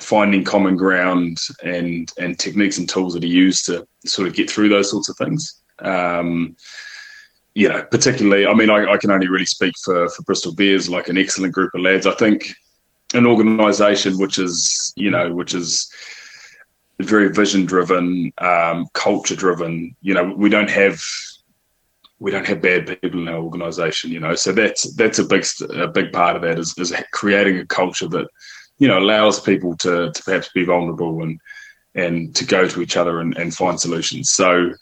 finding common ground and and techniques and tools that are used to sort of get through those sorts of things. Um, you know, particularly, I mean, I, I, can only really speak for for Bristol Bears, like an excellent group of lads. I think an organisation which is, you know, which is very vision driven, um, culture driven. You know, we don't have we don't have bad people in our organisation. You know, so that's that's a big a big part of that is, is creating a culture that you know allows people to, to perhaps be vulnerable and and to go to each other and, and find solutions. So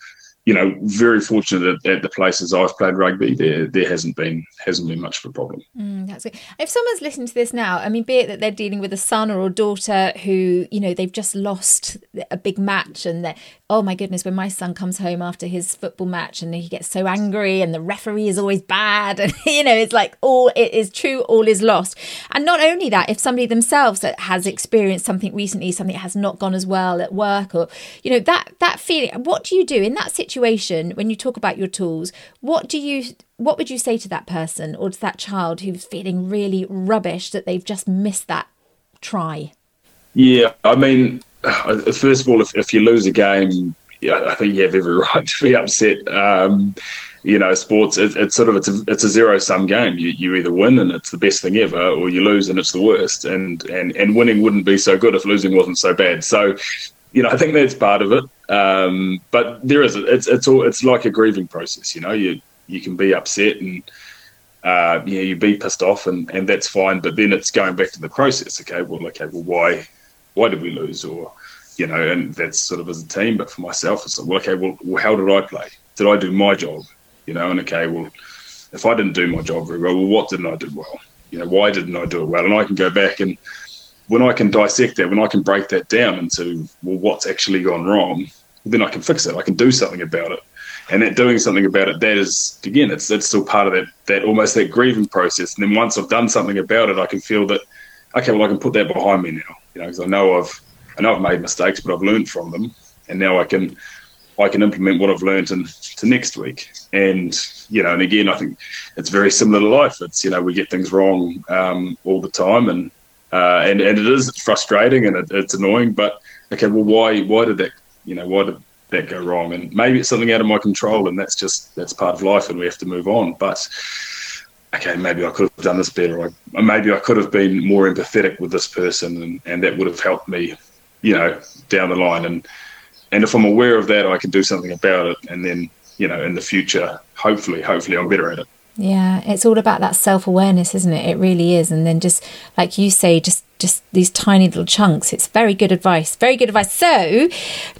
you know, very fortunate at, at, the places I've played rugby, there there hasn't been hasn't been much of a problem.
Mm, that's good. If someone's listening to this now, I mean, be it that they're dealing with a son or a daughter who, you know, they've just lost a big match, and they're, oh my goodness, when my son comes home after his football match and he gets so angry, and the referee is always bad, and you know, it's like all it is true, all is lost. And not only that, if somebody themselves has experienced something recently, something that has not gone as well at work, or you know, that that feeling, what do you do in that situation? Situation when you talk about your tools what do you what would you say to that person or to that child who's feeling really rubbish that they've just missed that try
yeah i mean first of all if, if you lose a game I think you have every right to be upset. Um, you know, sports it, it's sort of it's a, it's a zero sum game. You you either win and it's the best thing ever, or you lose and it's the worst. And and and winning wouldn't be so good if losing wasn't so bad. So, you know, I think that's part of it. Um, but there is it's it's all it's like a grieving process. You know, you you can be upset and uh, yeah, you be pissed off and and that's fine. But then it's going back to the process. Okay, well, okay, well, why why did we lose or you know, and that's sort of as a team. But for myself, it's like, well, okay, well, well, how did I play? Did I do my job? You know, and okay, well, if I didn't do my job very well, well, what didn't I do well? You know, why didn't I do it well? And I can go back and when I can dissect that, when I can break that down into well, what's actually gone wrong, then I can fix it. I can do something about it. And that doing something about it, that is again, it's that's still part of that that almost that grieving process. And then once I've done something about it, I can feel that okay, well, I can put that behind me now. You know, because I know I've I know I've made mistakes, but I've learned from them, and now I can I can implement what I've learned into next week. And you know, and again, I think it's very similar to life. It's you know we get things wrong um, all the time, and uh, and and it is frustrating and it, it's annoying. But okay, well, why why did that you know why did that go wrong, and maybe it's something out of my control, and that's just that's part of life, and we have to move on. But okay, maybe I could have done this better, or maybe I could have been more empathetic with this person, and, and that would have helped me, you know, down the line. And and if I'm aware of that, I can do something about it, and then you know, in the future, hopefully, hopefully, I'm better at it.
Yeah, it's all about that self awareness, isn't it? It really is. And then just like you say, just just these tiny little chunks. It's very good advice. Very good advice. So,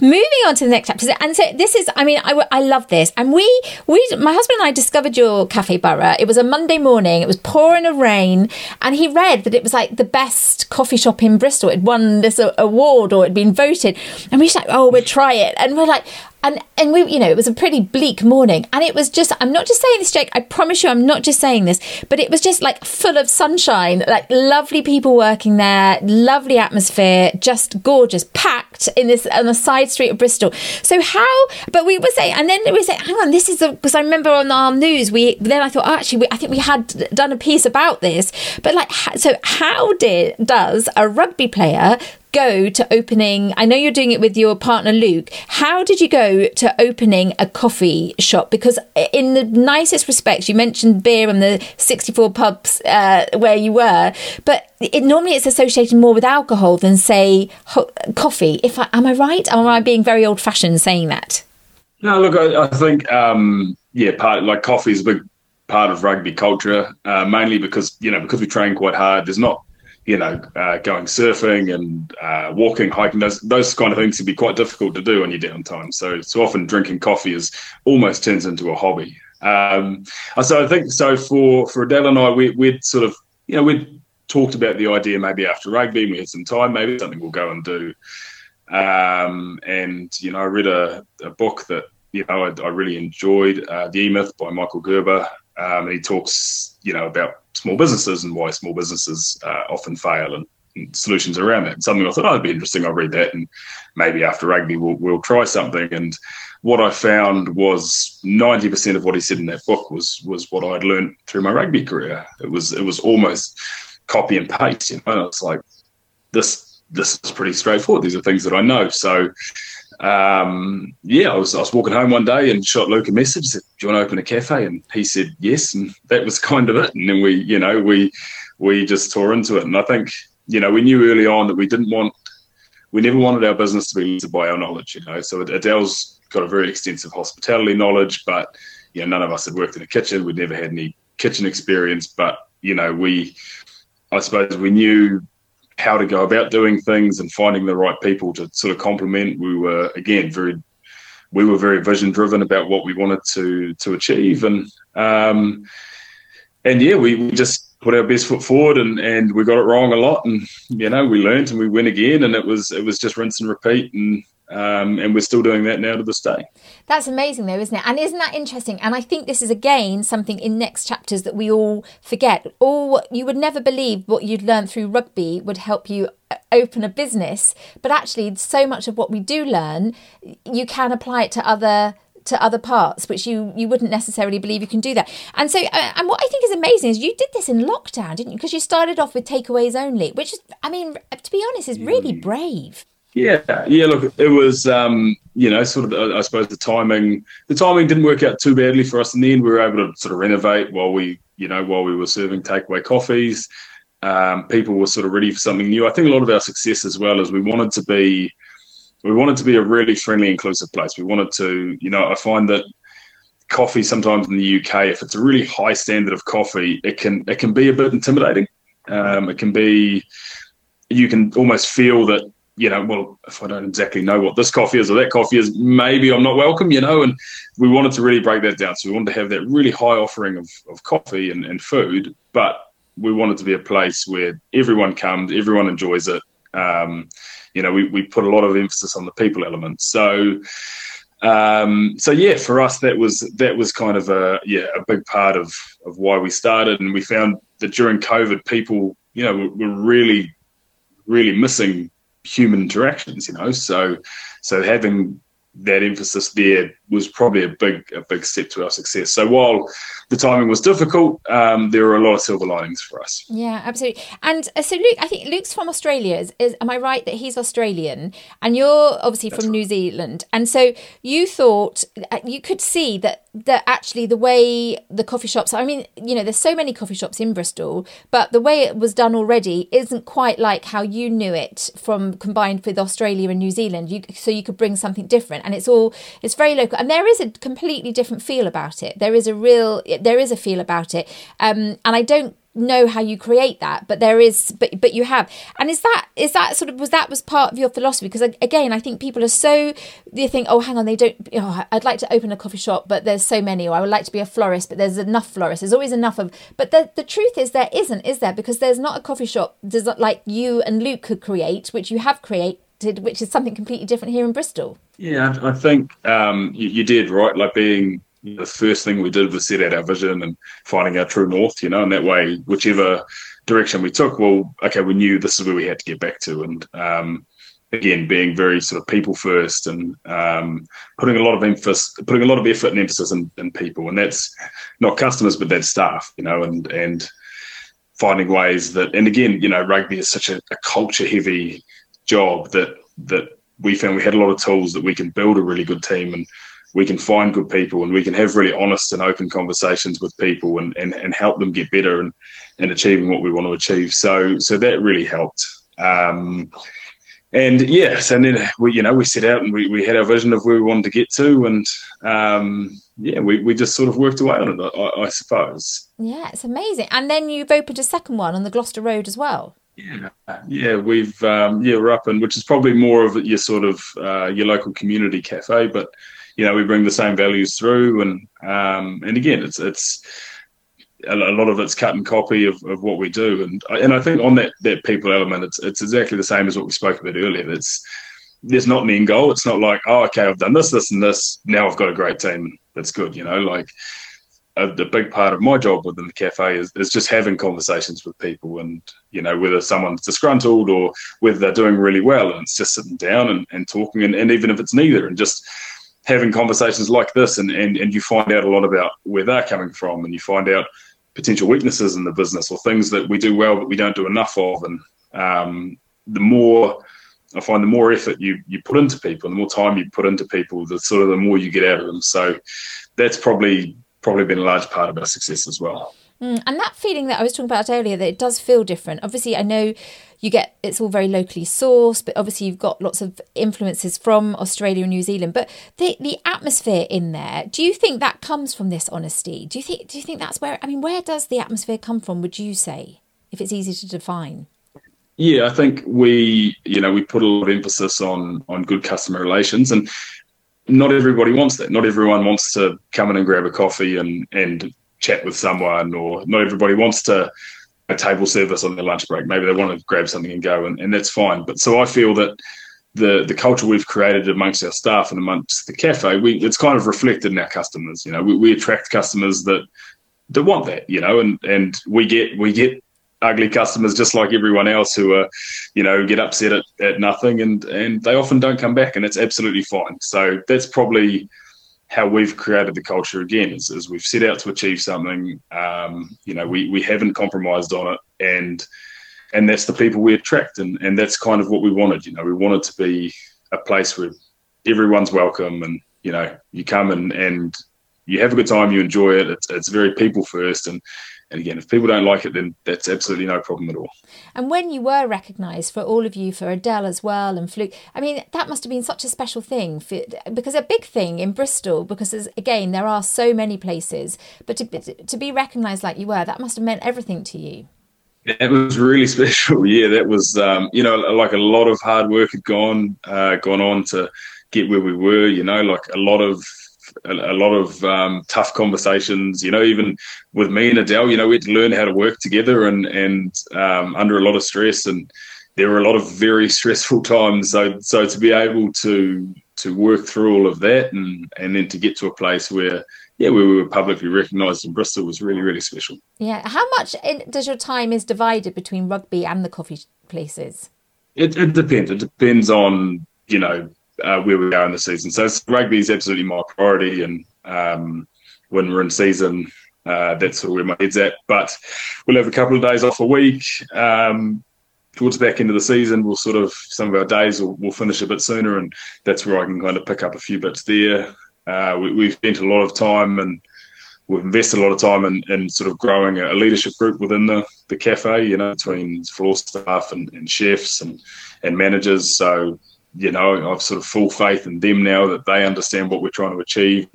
moving on to the next chapter. And so this is, I mean, I, I love this. And we, we, my husband and I discovered your Cafe Burra. It was a Monday morning. It was pouring a rain. And he read that it was like the best coffee shop in Bristol. It won this award or it had been voted. And we were like, oh, we'll try it. And we're like, and and we you know it was a pretty bleak morning. And it was just i'm not just saying this jake i promise you i'm not just saying this but it was just like full of sunshine like lovely people working there lovely atmosphere just gorgeous packed in this on the side street of bristol. So how but we were saying and then we say hang on this is because i remember on our news we then i thought oh, actually we, i think we had done a piece about this. But like so how did does a rugby player go to opening? I know you're doing it with your partner Luke. How did you go to opening a coffee shop? Because in the nicest respects, you mentioned beer and the 64 pubs uh, where you were, but it normally it's associated more with alcohol than say ho- coffee. If I, am I right? Am I being very old fashioned saying that?
No, look, I, I think um, yeah, part like coffee is a big part of rugby culture, uh, mainly because you know because we train quite hard. There's not you know, uh, going surfing and uh, walking, hiking, those those kind of things can be quite difficult to do on your downtime. So so often drinking coffee is almost turns into a hobby. Um, so I think so for for Adele and I, we, we'd sort of you know we'd talked about the idea maybe after rugby, and we had some time, maybe something we'll go and do. Um, and you know, I read a, a book that you know I, I really enjoyed, uh, The E Myth by Michael Gerber, um, and he talks you know about small businesses and why small businesses uh, often fail and, and, solutions around that. And something I thought, oh, it'd be interesting. I'll read that and maybe after rugby we'll, we'll try something. And what I found was 90% of what he said in that book was was what I'd learned through my rugby career. It was it was almost copy and paste. You know, it's like this this is pretty straightforward. These are things that I know. So um, yeah, I was I was walking home one day and shot Luke a message. Said, "Do you want to open a cafe?" And he said yes, and that was kind of it. And then we, you know, we we just tore into it. And I think you know we knew early on that we didn't want we never wanted our business to be limited by our knowledge. You know, so Adele's got a very extensive hospitality knowledge, but you know none of us had worked in a kitchen. We'd never had any kitchen experience, but you know we I suppose we knew how to go about doing things and finding the right people to sort of complement. We were again very we were very vision driven about what we wanted to to achieve and um, and yeah we, we just put our best foot forward and and we got it wrong a lot and you know we learned and we went again and it was it was just rinse and repeat and um, and we're still doing that now to this day.
That's amazing, though, isn't it? And isn't that interesting? And I think this is again something in next chapters that we all forget. All you would never believe what you'd learn through rugby would help you uh, open a business, but actually, so much of what we do learn, you can apply it to other to other parts which you you wouldn't necessarily believe you can do that and so uh, and what i think is amazing is you did this in lockdown didn't you because you started off with takeaways only which is i mean to be honest is really mm. brave
yeah, yeah. Look, it was um, you know sort of I suppose the timing the timing didn't work out too badly for us in the end. We were able to sort of renovate while we you know while we were serving takeaway coffees. Um, people were sort of ready for something new. I think a lot of our success as well is we wanted to be we wanted to be a really friendly, inclusive place. We wanted to you know I find that coffee sometimes in the UK, if it's a really high standard of coffee, it can it can be a bit intimidating. Um, it can be you can almost feel that you know, well, if I don't exactly know what this coffee is or that coffee is, maybe I'm not welcome, you know. And we wanted to really break that down. So we wanted to have that really high offering of, of coffee and, and food, but we wanted to be a place where everyone comes, everyone enjoys it. Um, you know, we, we put a lot of emphasis on the people element. So, um, so yeah, for us, that was that was kind of a yeah a big part of of why we started, and we found that during COVID, people you know were, were really really missing human interactions, you know. So so having that emphasis there was probably a big a big step to our success. So while the timing was difficult, um, there were a lot of silver linings for us.
Yeah, absolutely. And uh, so Luke, I think Luke's from Australia. Is, is, am I right that he's Australian and you're obviously That's from right. New Zealand? And so you thought uh, you could see that that actually the way the coffee shops. I mean, you know, there's so many coffee shops in Bristol, but the way it was done already isn't quite like how you knew it from combined with Australia and New Zealand. You, so you could bring something different, and it's all it's very local, and there is a completely different feel about it. There is a real there is a feel about it, um, and I don't know how you create that but there is but but you have. And is that is that sort of was that was part of your philosophy? Because again i think people are so they think oh hang on they don't oh, i'd like to open a coffee shop but there's so many or i would like to be a florist but there's enough florists. There's always enough of but the, the truth is there isn't is there? Because there's not a coffee shop does like you and luke could create which you have created which is something completely different here in bristol.
Yeah i think um, you, you did right like being the first thing we did was set out our vision and finding our true north, you know, and that way, whichever direction we took, well, okay, we knew this is where we had to get back to. And um, again, being very sort of people first and um, putting a lot of emphasis, putting a lot of effort and emphasis in, in, people. And that's not customers, but that's staff, you know, and, and finding ways that, and again, you know, rugby is such a, a culture heavy job that, that we found we had a lot of tools that we can build a really good team and we can find good people and we can have really honest and open conversations with people and, and, and help them get better and, and achieving what we want to achieve. So so that really helped. Um, and yes, and then we, you know, we set out and we, we had our vision of where we wanted to get to, and um, yeah, we, we just sort of worked away on it, I, I suppose.
Yeah, it's amazing. And then you've opened a second one on the Gloucester Road as well.
Yeah, yeah, we've um, yeah we're up and which is probably more of your sort of uh, your local community cafe, but you know we bring the same values through, and um, and again, it's it's a lot of it's cut and copy of, of what we do, and and I think on that that people element, it's it's exactly the same as what we spoke about earlier. It's there's not an end goal. It's not like oh okay, I've done this, this, and this. Now I've got a great team. That's good. You know, like a, a, big part of my job within the cafe is, is just having conversations with people and you know whether someone's disgruntled or whether they're doing really well and it's just sitting down and, and talking and, and even if it's neither and just having conversations like this and, and, and you find out a lot about where they're coming from and you find out potential weaknesses in the business or things that we do well but we don't do enough of and um, the more I find the more effort you you put into people, the more time you put into people, the sort of the more you get out of them. So that's probably probably been a large part of our success as well.
Mm, and that feeling that I was talking about earlier, that it does feel different. Obviously, I know you get it's all very locally sourced, but obviously you've got lots of influences from Australia and New Zealand. But the the atmosphere in there, do you think that comes from this honesty? Do you think do you think that's where I mean, where does the atmosphere come from? Would you say, if it's easy to define?
Yeah, I think we, you know, we put a lot of emphasis on on good customer relations, and not everybody wants that. Not everyone wants to come in and grab a coffee and and chat with someone, or not everybody wants to a table service on their lunch break. Maybe they want to grab something and go, and, and that's fine. But so I feel that the the culture we've created amongst our staff and amongst the cafe, we it's kind of reflected in our customers. You know, we, we attract customers that that want that. You know, and and we get we get ugly customers just like everyone else who are, you know, get upset at, at nothing and and they often don't come back and it's absolutely fine. So that's probably how we've created the culture again is, is we've set out to achieve something. Um, you know, we we haven't compromised on it and and that's the people we attract and, and that's kind of what we wanted. You know, we wanted to be a place where everyone's welcome and, you know, you come and, and you have a good time, you enjoy it. It's, it's very people first and and again, if people don't like it, then that's absolutely no problem at all.
And when you were recognised for all of you, for Adele as well, and Luke, I mean, that must have been such a special thing for, because a big thing in Bristol, because again, there are so many places, but to, to be recognised like you were, that must have meant everything to you.
It was really special. Yeah, that was, um, you know, like a lot of hard work had gone, uh, gone on to get where we were, you know, like a lot of a, a lot of um, tough conversations. You know, even with me and Adele, you know, we had to learn how to work together and and um, under a lot of stress, and there were a lot of very stressful times. So so to be able to to work through all of that and and then to get to a place where yeah, we were publicly recognised in Bristol was really, really special.
Yeah. How much does your time is divided between rugby and the coffee places?
It, it depends. It depends on, you know, uh, where we are in the season. So rugby is absolutely my priority, and um, when we're in season, Uh, that's where my head's at. But we'll have a couple of days off a week. Um, towards the back end of the season, we'll sort of some of our days will we'll finish a bit sooner, and that's where I can kind of pick up a few bits there. Uh, we, have spent a lot of time and we've invested a lot of time in, in sort of growing a leadership group within the, the cafe, you know, between floor staff and, and chefs and, and managers. So, you know, I've sort of full faith in them now that they understand what we're trying to achieve.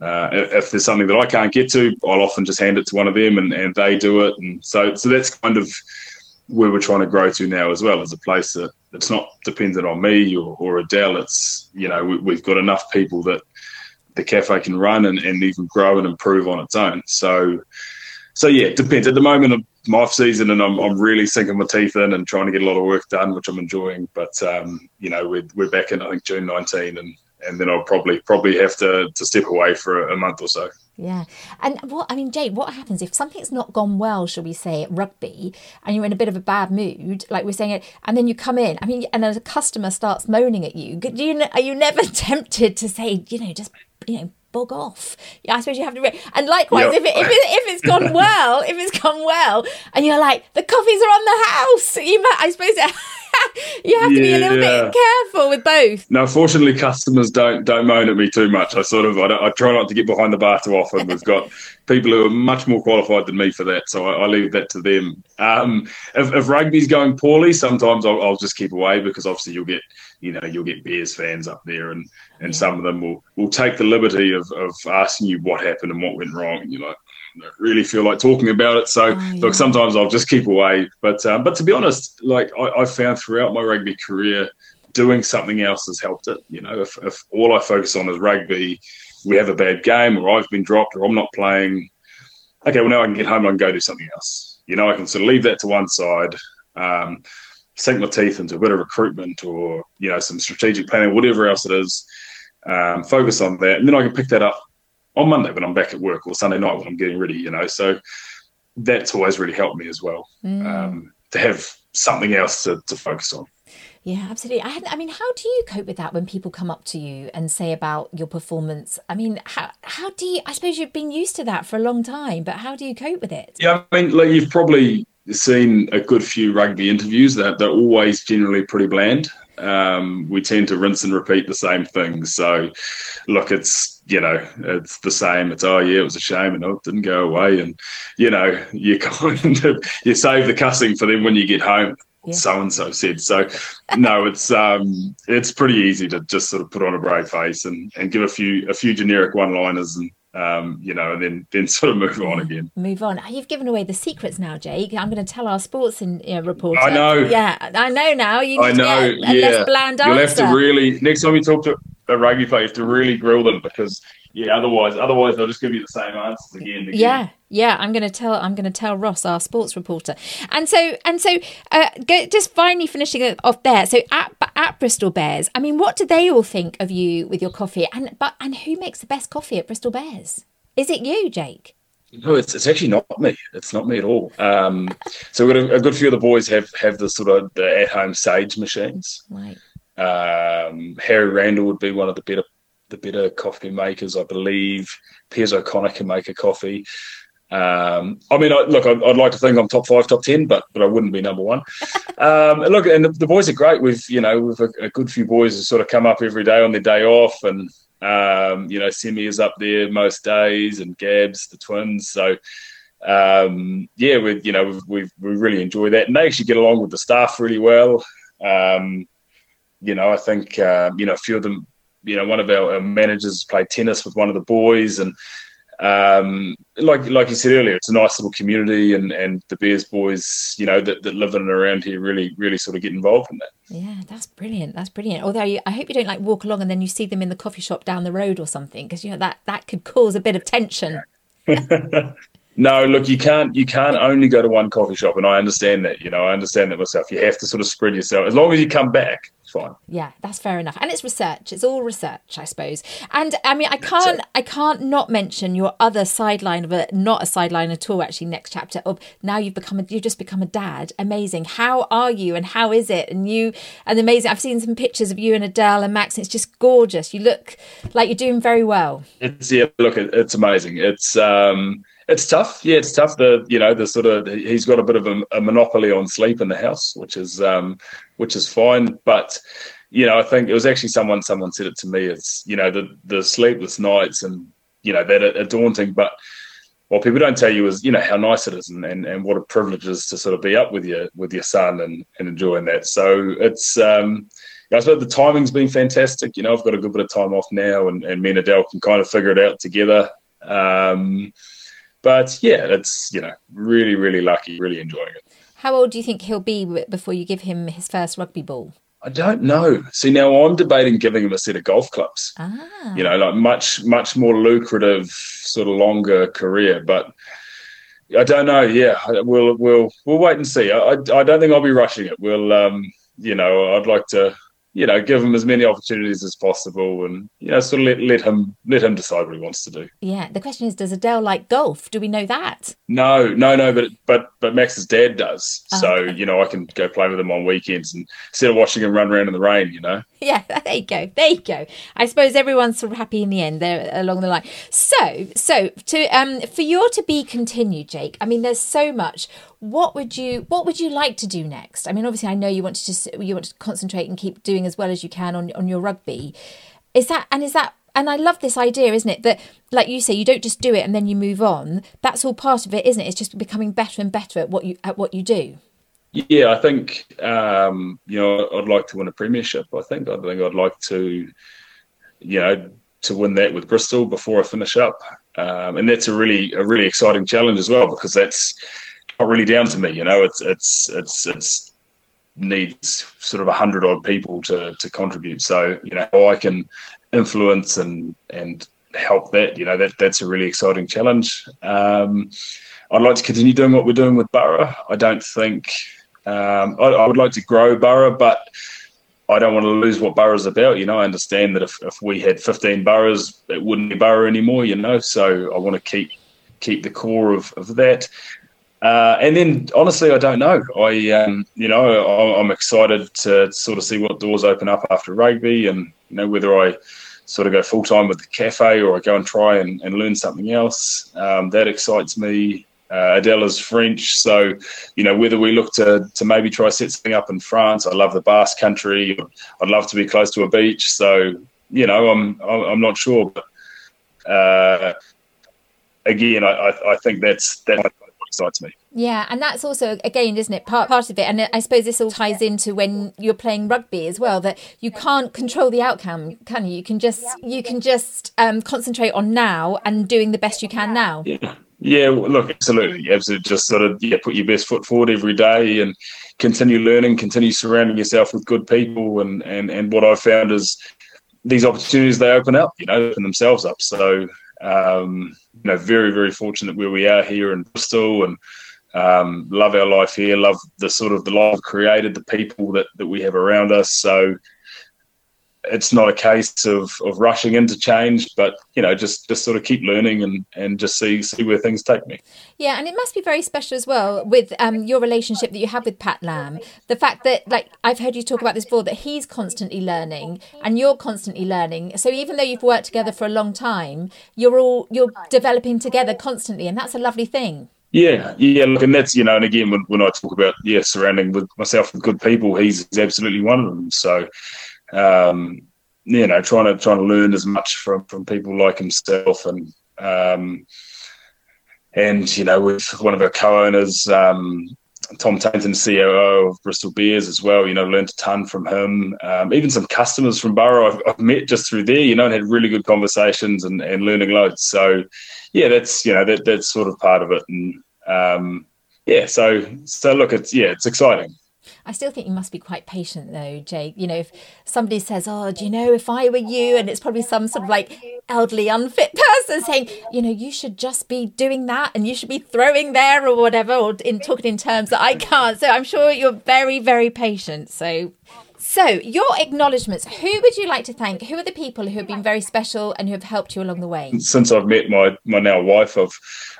Uh, if there's something that I can't get to, I'll often just hand it to one of them and, and they do it. And so, so that's kind of where we're trying to grow to now as well as a place that it's not dependent on me or, or Adele. It's, you know, we, have got enough people that the cafe can run and, and even grow and improve on its own. So, so yeah, it depends. At the moment, I'm off season and I'm, I'm really sinking my teeth in and trying to get a lot of work done, which I'm enjoying. But, um, you know, we're, we're back in, I think, June 19 and, and then I'll probably, probably have to, to step away for a, a month or so.
Yeah. And what, I mean, Jay, what happens if something's not gone well, shall we say, at rugby, and you're in a bit of a bad mood, like we're saying, it, and then you come in, I mean, and then a customer starts moaning at you, do you are you never tempted to say, you know, just, you know, bog off. Yeah, I suppose you have to. Re- and likewise, yep. if it, if it, if it's gone well, if it's gone well, and you're like the coffees are on the house, you might. I suppose. It, you have to be a little bit careful with both.
Now, fortunately, customers don't don't moan at me too much. I sort of I, I try not to get behind the bar too often. We've got people who are much more qualified than me for that, so I, I leave that to them. Um, if, if, rugby's going poorly, sometimes I'll, I'll, just keep away because obviously you'll get you know you'll get Bears fans up there, and and yeah. some of them will will take the liberty of of asking you what happened and what went wrong. And you're like, don't really feel like talking about it. So, oh, yeah. look, sometimes I'll just keep away. But um, but to be honest, like I, I found throughout my rugby career, doing something else has helped it. You know, if, if all I focus on is rugby, we have a bad game, or I've been dropped, or I'm not playing. Okay, well now I can get home and I can go do something else. You know, I can sort of leave that to one side. Um, sink my teeth into a bit of recruitment or you know some strategic planning, whatever else it is. Um, focus on that, and then I can pick that up on Monday when I'm back at work or Sunday night when I'm getting ready, you know. So that's always really helped me as well mm. um, to have something else to, to focus on.
Yeah, absolutely. I, I, mean, how do you cope with that when people come up to you and say about your performance? I mean, how how do you? I suppose you've been used to that for a long time, but how do you cope with it?
Yeah, I mean, like you've probably seen a good few rugby interviews that they're always generally pretty bland. Um, we tend to rinse and repeat the same things. So, look, it's you know, it's the same. It's oh yeah, it was a shame, and oh, it didn't go away, and you know, you kind of you save the cussing for them when you get home. So and so said. So, no, it's um, it's pretty easy to just sort of put on a brave face and, and give a few a few generic one liners and um, you know, and then then sort of move on again.
Move on. You've given away the secrets now, Jake. I'm going to tell our sports in, know, reporter.
I know.
Yeah, I know now. You I know. yeah. bland
You'll have to really next time you talk to a rugby player, you have to really grill them because yeah, otherwise, otherwise they'll just give you the same answers again. again.
Yeah, yeah. I'm going to tell. I'm going to tell Ross, our sports reporter, and so and so. Uh, go, just finally finishing it off there. So at at Bristol Bears, I mean, what do they all think of you with your coffee? And but and who makes the best coffee at Bristol Bears? Is it you, Jake?
No, it's, it's actually not me. It's not me at all. Um, so we've got a, a, good few of the boys have have the sort of the at home sage machines.
Right.
Um, Harry Randall would be one of the better the better coffee makers, I believe. Piers O'Connor can make a coffee. Um, I mean, I, look, I'd, I'd, like to think I'm top five, top ten, but but I wouldn't be number one. um, look, and the, the, boys are great. We've you know we've a, a, good few boys who sort of come up every day on their day off, and um, you know Simi is up there most days, and Gabs, the twins. So um, yeah, we you know we we really enjoy that, and they actually get along with the staff really well. Um, you know, I think um, you know a few of them you know, one of our, managers played tennis with one of the boys, and um, like like you said earlier, it's a nice little community, and and the Bears boys, you know, that, that live in and around here really really sort of get involved in that.
Yeah, that's brilliant. That's brilliant. Although you, I hope you don't like walk along and then you see them in the coffee shop down the road or something, because you know that that could cause a bit of tension.
no, look, you can't you can't only go to one coffee shop, and I understand that. You know, I understand that myself. You have to sort of spread yourself. As long as you come back, fine.
Yeah, that's fair enough. And it's research. It's all research, I suppose. And I mean, I can't, I can't not mention your other sideline of a, not a sideline at all. Actually, next chapter of now you've become, a, you've just become a dad. Amazing. How are you? And how is it? And you, and amazing. I've seen some pictures of you and Adele and Max. And it's just gorgeous. You look like you're doing very well.
It's yeah. Look, it's amazing. It's um it's tough. Yeah, it's tough. The you know the sort of he's got a bit of a, a monopoly on sleep in the house, which is um, which is fine. But you know, I think it was actually someone someone said it to me. It's you know the the sleepless nights and you know that are, are daunting, but what people don't tell you is you know how nice it is and, and, and what a privilege it is to sort of be up with your with your son and, and enjoying that. So it's um, I suppose the timing's been fantastic. You know, I've got a good bit of time off now, and, and me and Adele can kind of figure it out together. Um, but yeah, it's you know really really lucky, really enjoying it.
How old do you think he'll be before you give him his first rugby ball?
I don't know. See, now I'm debating giving him a set of golf clubs.
Ah.
You know, like much much more lucrative, sort of longer career, but. I don't know. Yeah, we'll we'll we'll wait and see. I, I, I don't think I'll be rushing it. We'll um, you know, I'd like to you know, give him as many opportunities as possible, and you know, sort of let, let him let him decide what he wants to do.
Yeah. The question is, does Adele like golf? Do we know that?
No, no, no. But but but Max's dad does, oh, so okay. you know, I can go play with him on weekends and instead of watching him run around in the rain, you know.
Yeah, there you go. There you go. I suppose everyone's sort of happy in the end there along the line. So, so to um for your to be continued, Jake. I mean, there's so much. What would you What would you like to do next? I mean, obviously, I know you want to just you want to concentrate and keep doing as well as you can on on your rugby. Is that and is that and I love this idea, isn't it? That, like you say, you don't just do it and then you move on. That's all part of it, isn't it? It's just becoming better and better at what you at what you do.
Yeah, I think um, you know I'd like to win a premiership. I think I think I'd like to, you know, to win that with Bristol before I finish up, um, and that's a really a really exciting challenge as well because that's not really down to me. You know, it's it's it's it's needs sort of a hundred odd people to to contribute. So you know, I can influence and and help that. You know, that that's a really exciting challenge. Um, I'd like to continue doing what we're doing with Burra. I don't think um, I, I, would like to grow Burra, but I don't want to lose what Burra's about. You know, I understand that if, if we had 15 Burras, it wouldn't be Borough anymore. You know, so I want to keep keep the core of, of that. Uh, and then, honestly, I don't know. I, um, you know, I'm excited to sort of see what doors open up after rugby, and you know whether I sort of go full time with the cafe or I go and try and, and learn something else. Um, that excites me. Uh, Adele's French, so you know whether we look to to maybe try set something up in France. I love the Basque Country. I'd love to be close to a beach. So you know, I'm I'm not sure, but uh, again, I, I think that's that excites me.
Yeah, and that's also again, isn't it, part part of it? And I suppose this all ties into when you're playing rugby as well. That you can't control the outcome, can you? You can just you can just um, concentrate on now and doing the best you can now.
Yeah. Yeah, look, absolutely, absolutely. Just sort of yeah, put your best foot forward every day and continue learning, continue surrounding yourself with good people, and and and what I've found is these opportunities they open up, you know, open themselves up. So um, you know, very very fortunate where we are here in Bristol, and um, love our life here. Love the sort of the life created, the people that that we have around us. So it's not a case of, of rushing into change, but you know, just just sort of keep learning and, and just see see where things take me.
Yeah, and it must be very special as well with um, your relationship that you have with Pat Lam. The fact that, like, I've heard you talk about this before, that he's constantly learning and you're constantly learning. So even though you've worked together for a long time, you're all you're developing together constantly, and that's a lovely thing.
Yeah, yeah. Look, and that's you know, and again, when, when I talk about yeah, surrounding with myself with good people, he's absolutely one of them. So um, you know, trying to trying to learn as much from from people like himself and um, and you know, with one of our co-owners, um, Tom Tainton, COO of Bristol Bears as well. You know, learned a ton from him. Um, even some customers from Burra I've, I've, met just through there. You know, and had really good conversations and, and learning loads. So, yeah, that's you know that that's sort of part of it. And um, yeah, so so look, it's yeah, it's exciting.
I still think you must be quite patient though, Jake. You know, if somebody says, Oh, do you know, if I were you, and it's probably some sort of like elderly, unfit person saying, you know, you should just be doing that and you should be throwing there or whatever, or in talking in terms that I can't. So I'm sure you're very, very patient. So so your acknowledgements, who would you like to thank? Who are the people who have been very special and who have helped you along the way?
Since I've met my, my now wife, I've,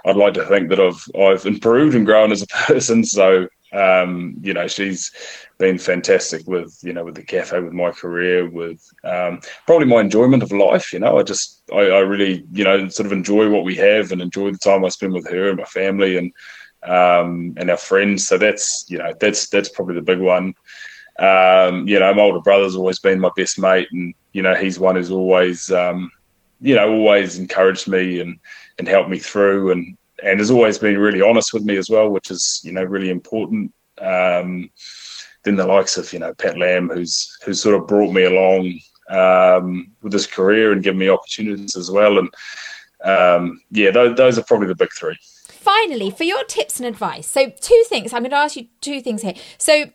I'd like to think that I've, I've improved and grown as a person. So, um, you know, she's been fantastic with, you know, with the cafe, with my career, with um, probably my enjoyment of life. You know, I just, I, I, really, you know, sort of enjoy what we have and enjoy the time I spend with her and my family and, um, and our friends. So that's, you know, that's, that's probably the big one. Um, you know, my older brother's always been my best mate and, you know, he's one who's always, um, you know, always encouraged me and, and helped me through and, and has always been really honest with me as well, which is you know really important. Um, then the likes of you know Pat Lam, who's who's sort of brought me along um, with his career and given me opportunities as well, and um, yeah, those, those are probably the big three.
Finally, for your tips and advice, so two things. I'm going to ask you two things here. So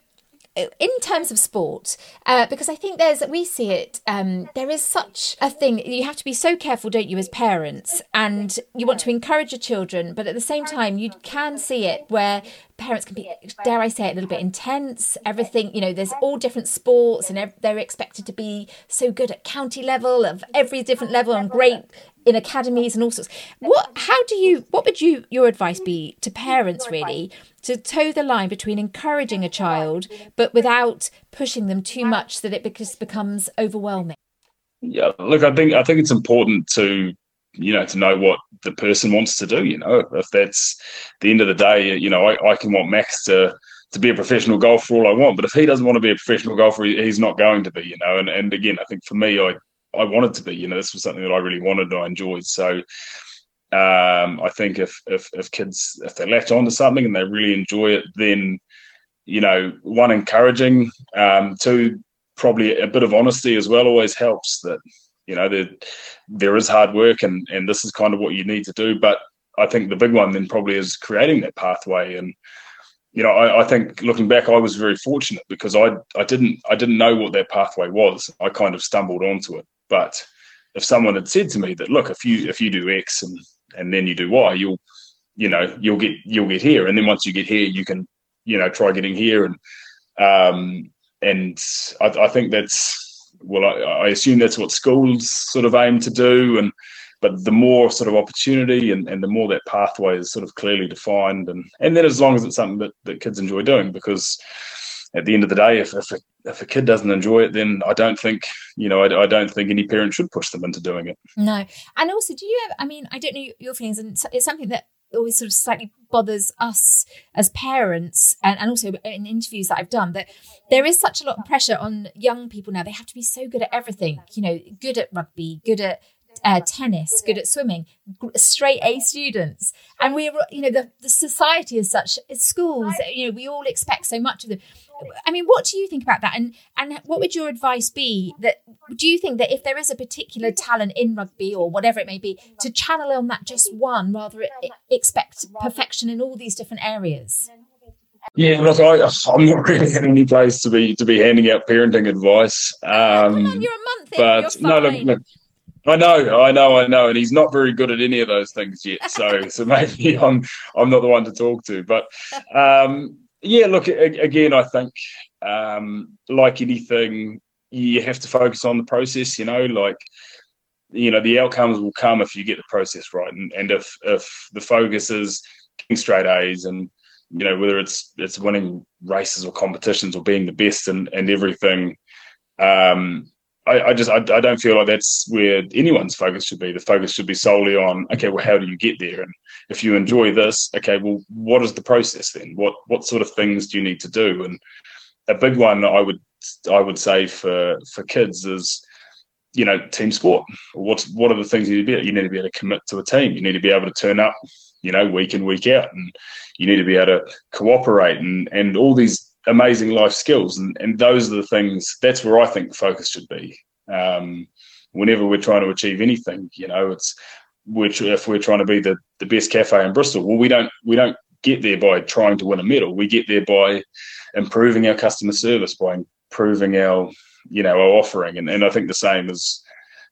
in terms of sport, uh, because I think there's we see it. Um, there is such a thing. You have to be so careful, don't you, as parents, and you want to encourage your children, but at the same time, you can see it where parents can be, dare I say it, a little bit intense. Everything, you know, there's all different sports, and they're expected to be so good at county level, of every different level, and great in academies and all sorts. What? How do you? What would you? Your advice be to parents really to toe the line between encouraging a child, but without pushing them too much that it just becomes overwhelming?
Yeah, look, I think I think it's important to you know to know what the person wants to do. You know, if that's the end of the day, you know, I, I can want Max to to be a professional golfer all I want, but if he doesn't want to be a professional golfer, he's not going to be. You know, and and again, I think for me, I I wanted to be. You know, this was something that I really wanted and I enjoyed. So um, I think if, if if kids if they latch onto something and they really enjoy it, then you know, one encouraging, um, two probably a bit of honesty as well always helps. That you know there there is hard work and and this is kind of what you need to do. But I think the big one then probably is creating that pathway and you know, I, I, think looking back, I was very fortunate because I I didn't I didn't know what that pathway was. I kind of stumbled onto it. But if someone had said to me that, look, if you if you do X and and then you do Y, you'll you know you'll get you'll get here, and then once you get here, you can you know try getting here, and um, and I, I think that's well, I, I assume that's what schools sort of aim to do, and but the more sort of opportunity and, and the more that pathway is sort of clearly defined. And and then as long as it's something that, that kids enjoy doing because at the end of the day if, if a, if a kid doesn't enjoy it then i don't think you know I, I, don't think any parent should push them into doing it
no and also do you have i mean i don't know your feelings and it's something that always sort of slightly bothers us as parents and, and also in interviews that I've done that there is such a lot of pressure on young people now. They have to be so good at everything, you know, good at rugby, good at uh, tennis, good at swimming, straight A students. And we're, you know, the, the society is such, schools, you know, we all expect so much of them. I mean, what do you think about that? And and what would your advice be? That do you think that if there is a particular talent in rugby or whatever it may be, to channel on that just one rather expect perfection in all these different areas?
Yeah, look, I, am not really in any place to be to be handing out parenting advice.
Um, Come on, you're a month in. But no, look, look,
I know, I know, I know, and he's not very good at any of those things yet. So, so maybe I'm I'm not the one to talk to. But um, yeah, look again. I think um, like anything, you have to focus on the process. You know, like you know, the outcomes will come if you get the process right, and, and if if the focus is getting straight A's and you know whether it's it's winning races or competitions or being the best and and everything um I, I just I, I, don't feel like that's where anyone's focus should be. The focus should be solely on okay, well, how do you get there? And if you enjoy this, okay, well, what is the process then? What what sort of things do you need to do? And a big one I would I would say for for kids is you know team sport. What's what are the things you need to be? You need to be able to commit to a team. You need to be able to turn up, you know, week in week out, and you need to be able to cooperate and and all these amazing life skills, and and those are the things. That's where I think the focus should be. Um, whenever we're trying to achieve anything, you know, it's which if we're trying to be the the best cafe in Bristol, well, we don't we don't get there by trying to win a medal. We get there by improving our customer service, by improving our you know our offering, and and I think the same is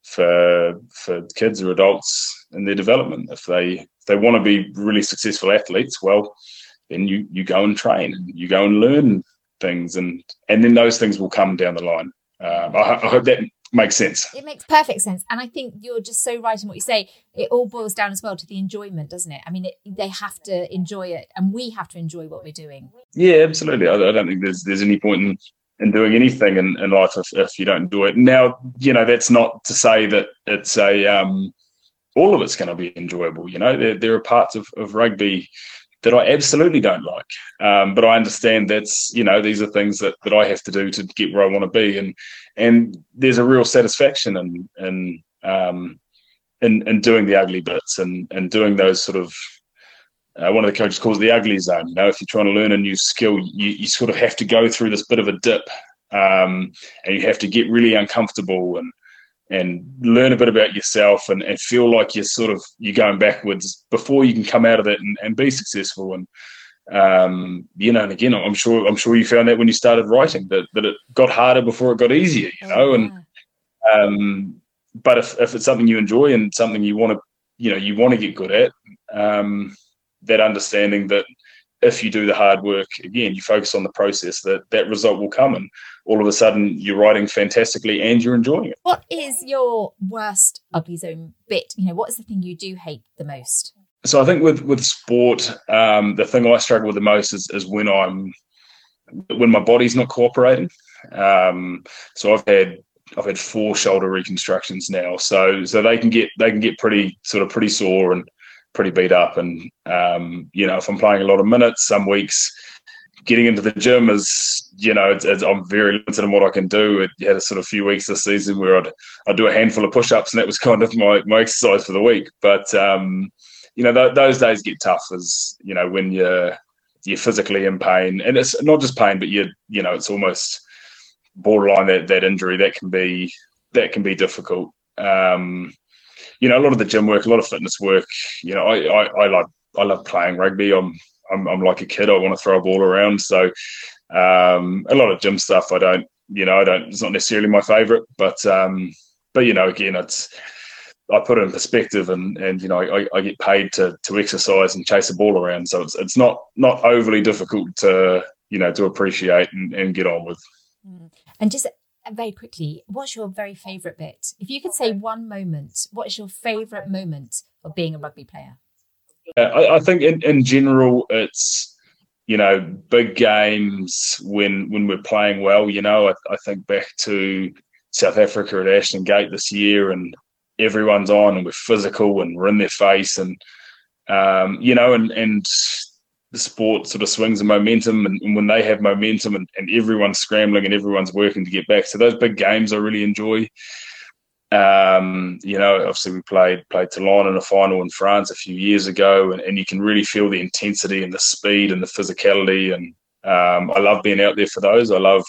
for for kids or adults in their development. If they if they want to be really successful athletes, well, then you you go and train and you go and learn things, and and then those things will come down the line. Um, I, I hope that makes sense.
It makes perfect sense. And I think you're just so right in what you say. It all boils down as well to the enjoyment, doesn't it? I mean, it, they have to enjoy it and we have to enjoy what we're doing.
Yeah, absolutely. I, I don't think there's there's any point in, in doing anything in, in life if, if you don't do it. Now, you know, that's not to say that it's a, um, all of it's going to be enjoyable. You know, there, there are parts of, of rugby that I absolutely don't like. Um, but I understand that's you know these are things that, that I have to do to get where I want to be, and and there's a real satisfaction in in um, in, in doing the ugly bits and and doing those sort of. Uh, one of the coaches calls the ugly zone. You know, if you're trying to learn a new skill, you, you sort of have to go through this bit of a dip, um, and you have to get really uncomfortable and and learn a bit about yourself and, and feel like you're sort of you're going backwards before you can come out of it and, and be successful. And um, you know and again i'm sure i'm sure you found that when you started writing that, that it got harder before it got easier you know and um, but if, if it's something you enjoy and something you want to you know you want to get good at um, that understanding that if you do the hard work again you focus on the process that that result will come and all of a sudden you're writing fantastically and you're enjoying it.
What is your worst ugly zone bit you know what is the thing you do hate the most?
So i think with with sport um, the thing i struggle with the most is, is when i'm when my body's not cooperating. Um, so i've had I've had four shoulder reconstructions now, so so they can get they can get pretty sort of pretty sore and pretty beat up. And um, you know, if I'm playing a lot of minutes, some weeks getting into the gym is, you know, it's, it's, I'm very limited in what I can do. It had a sort of few weeks this season where I'd I'd do a handful of push-ups, and that was kind of my my exercise for the week. But um, you know, th- those days get tough, as you know, when you're you're physically in pain, and it's not just pain, but you you know, it's almost borderline that that injury that can be that can be difficult. Um, you know, a lot of the gym work, a lot of fitness work. You know, I I, I love I love playing rugby. I'm I'm I'm like a kid. I want to throw a ball around. So um, a lot of gym stuff I don't. You know, I don't. It's not necessarily my favorite, but um, but you know, again, it's I put it in perspective, and and you know, I, I get paid to to exercise and chase a ball around. So it's it's not not overly difficult to you know to appreciate and, and get on with.
Mm. And just very quickly, what's your very favourite bit? If you could say one moment, what is your favourite moment of being a rugby player?
Uh, I, I, think in, in general, it's you know big games when when we're playing well. You know, I, I think back to South Africa at Ashton Gate this year, and everyone's on, and we're physical, and we're in their face, and um, you know, and and the sport sort of swings the momentum and, and when they have momentum and, and, everyone's scrambling and everyone's working to get back. So those big games I really enjoy. Um, you know, obviously we played played Toulon in a final in France a few years ago, and, and you can really feel the intensity and the speed and the physicality. And um, I love being out there for those. I love,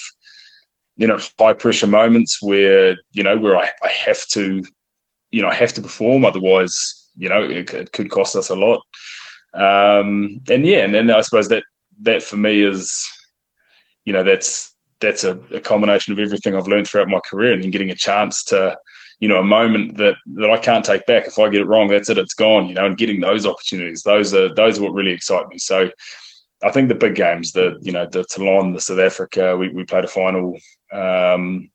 you know, high pressure moments where you know where I, I have to, you know, I have to perform. Otherwise, you know, it, it could cost us a lot. Um, and yeah, and then I suppose that that for me is, you know, that's that's a, a combination of everything I've learned throughout my career, and then getting a chance to, you know, a moment that that I can't take back. If I get it wrong, that's it, it's gone. You know, and getting those opportunities, those are those are what really excite me. So. I think the big games, the you know the Toulon, the South Africa, we, we played a final um,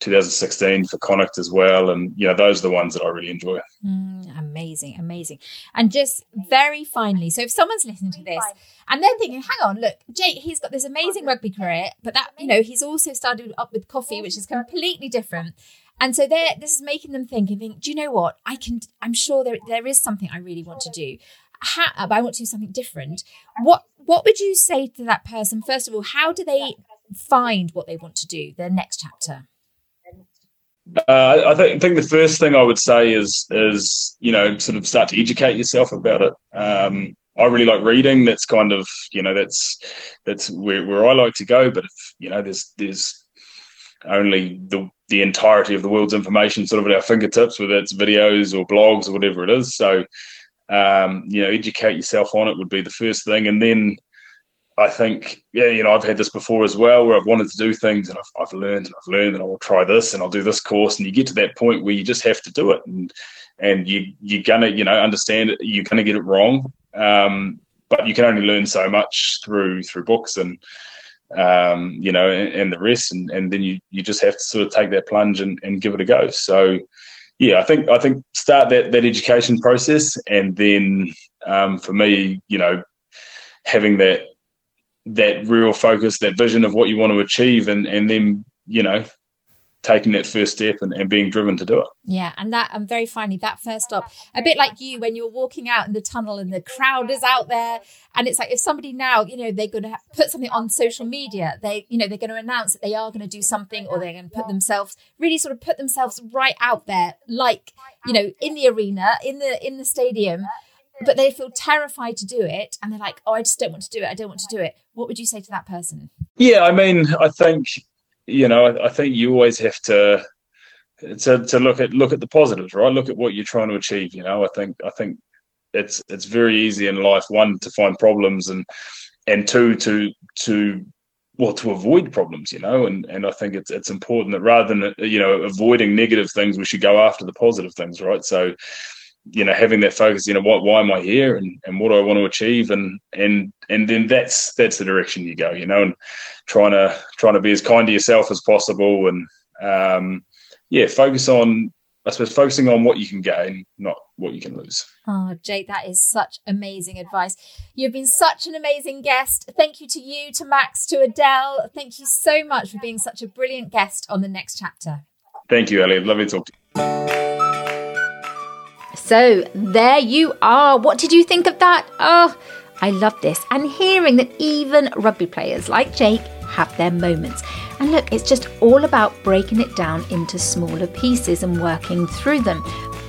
2016 for Connacht as well. And, you know, those are the ones that I really enjoy.
Mm, amazing, amazing. And just very finally, so if someone's listening to this and they're thinking, hang on, look, Jake, he's got this amazing rugby career, but that, you know, he's also started up with coffee, which is completely different. And so there, this is making them think and think, do you know what? I can, I'm sure there, there is something I really want to do. How, I want to do something different. What, what would you say to that person? First of all, how do they find what they want to do, their next chapter?
Uh, I think, think the first thing I would say is is you know sort of start to educate yourself about it. Um, I really like reading. That's kind of you know that's that's where, where I like to go. But if you know there's there's only the the entirety of the world's information sort of at our fingertips, whether it's videos or blogs or whatever it is. So um, you know, educate yourself on it would be the first thing, and then I think, yeah, you know, I've had this before as well where I've wanted to do things and I've, I've learned and I've learned and I will try this and I'll do this course. And you get to that point where you just have to do it. And, and you, you're going to, you know, understand it. You're going to get it wrong. Um, but you can only learn so much through, through books and, um, you know, and, and, the rest, and, and then you you just have to sort of take that plunge and, and give it a go. So, yeah, I think I think start that that education process, and then um, for me, you know, having that that real focus, that vision of what you want to achieve, and and then you know taking that first step and, and being driven to do it.
Yeah, and that and very finally that first stop, a bit like you when you're walking out in the tunnel and the crowd is out there, and it's like if somebody now, you know, they're going to put something on social media, they, you know, they're going to announce that they are going to do something, or they're going to put themselves really sort of put themselves right out there, like you know, in the arena, in the in the stadium. But they feel terrified to do it, and they're like, "Oh, I just don't want to do it. I don't want to do it." What would you say to that person?
Yeah, I mean, I think you know, I, I, think you always have to to to look at look at the positives, right? Look at what you're trying to achieve. You know, I think I think it's it's very easy in life one to find problems and and two to to well to avoid problems you know and and i think it's it's important that rather than you know avoiding negative things we should go after the positive things right so you know having that focus you know what why am i here and, and what do i want to achieve? And and and then that's that's the direction you go you know and trying to trying to be as kind to yourself as possible and um yeah focus on i suppose focusing on what you can gain not what you can lose.
Oh jake that is such amazing advice. You've been such an amazing guest. Thank you to you to max to adele. Thank you so much for being such a brilliant guest on the next chapter.
Thank you elliot. Lovely to talk to you
so there you are. What did you think of that? Oh, I love this. And hearing that even rugby players like Jake have their moments. And look, it's just all about breaking it down into smaller pieces and working through them.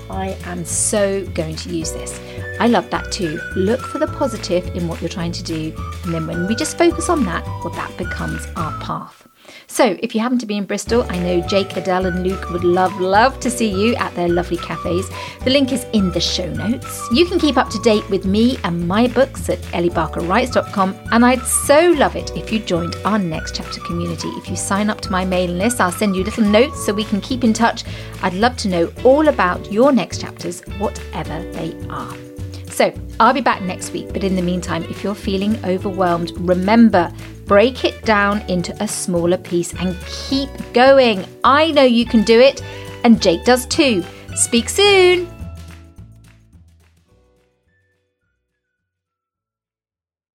I am so going to use this. I love that too. Look for the positive in what you're trying to do. And then when we just focus on that, well, that becomes our path. So, if you happen to be in Bristol, I know Jake, Adele, and Luke would love, love to see you at their lovely cafes. The link is in the show notes. You can keep up to date with me and my books at elliebarkerwrites.com, and I'd so love it if you joined our next chapter community. If you sign up to my mailing list, I'll send you little notes so we can keep in touch. I'd love to know all about your next chapters, whatever they are. So, I'll be back next week, but in the meantime, if you're feeling overwhelmed, remember break it down into a smaller piece and keep going. I know you can do it, and Jake does too. Speak soon.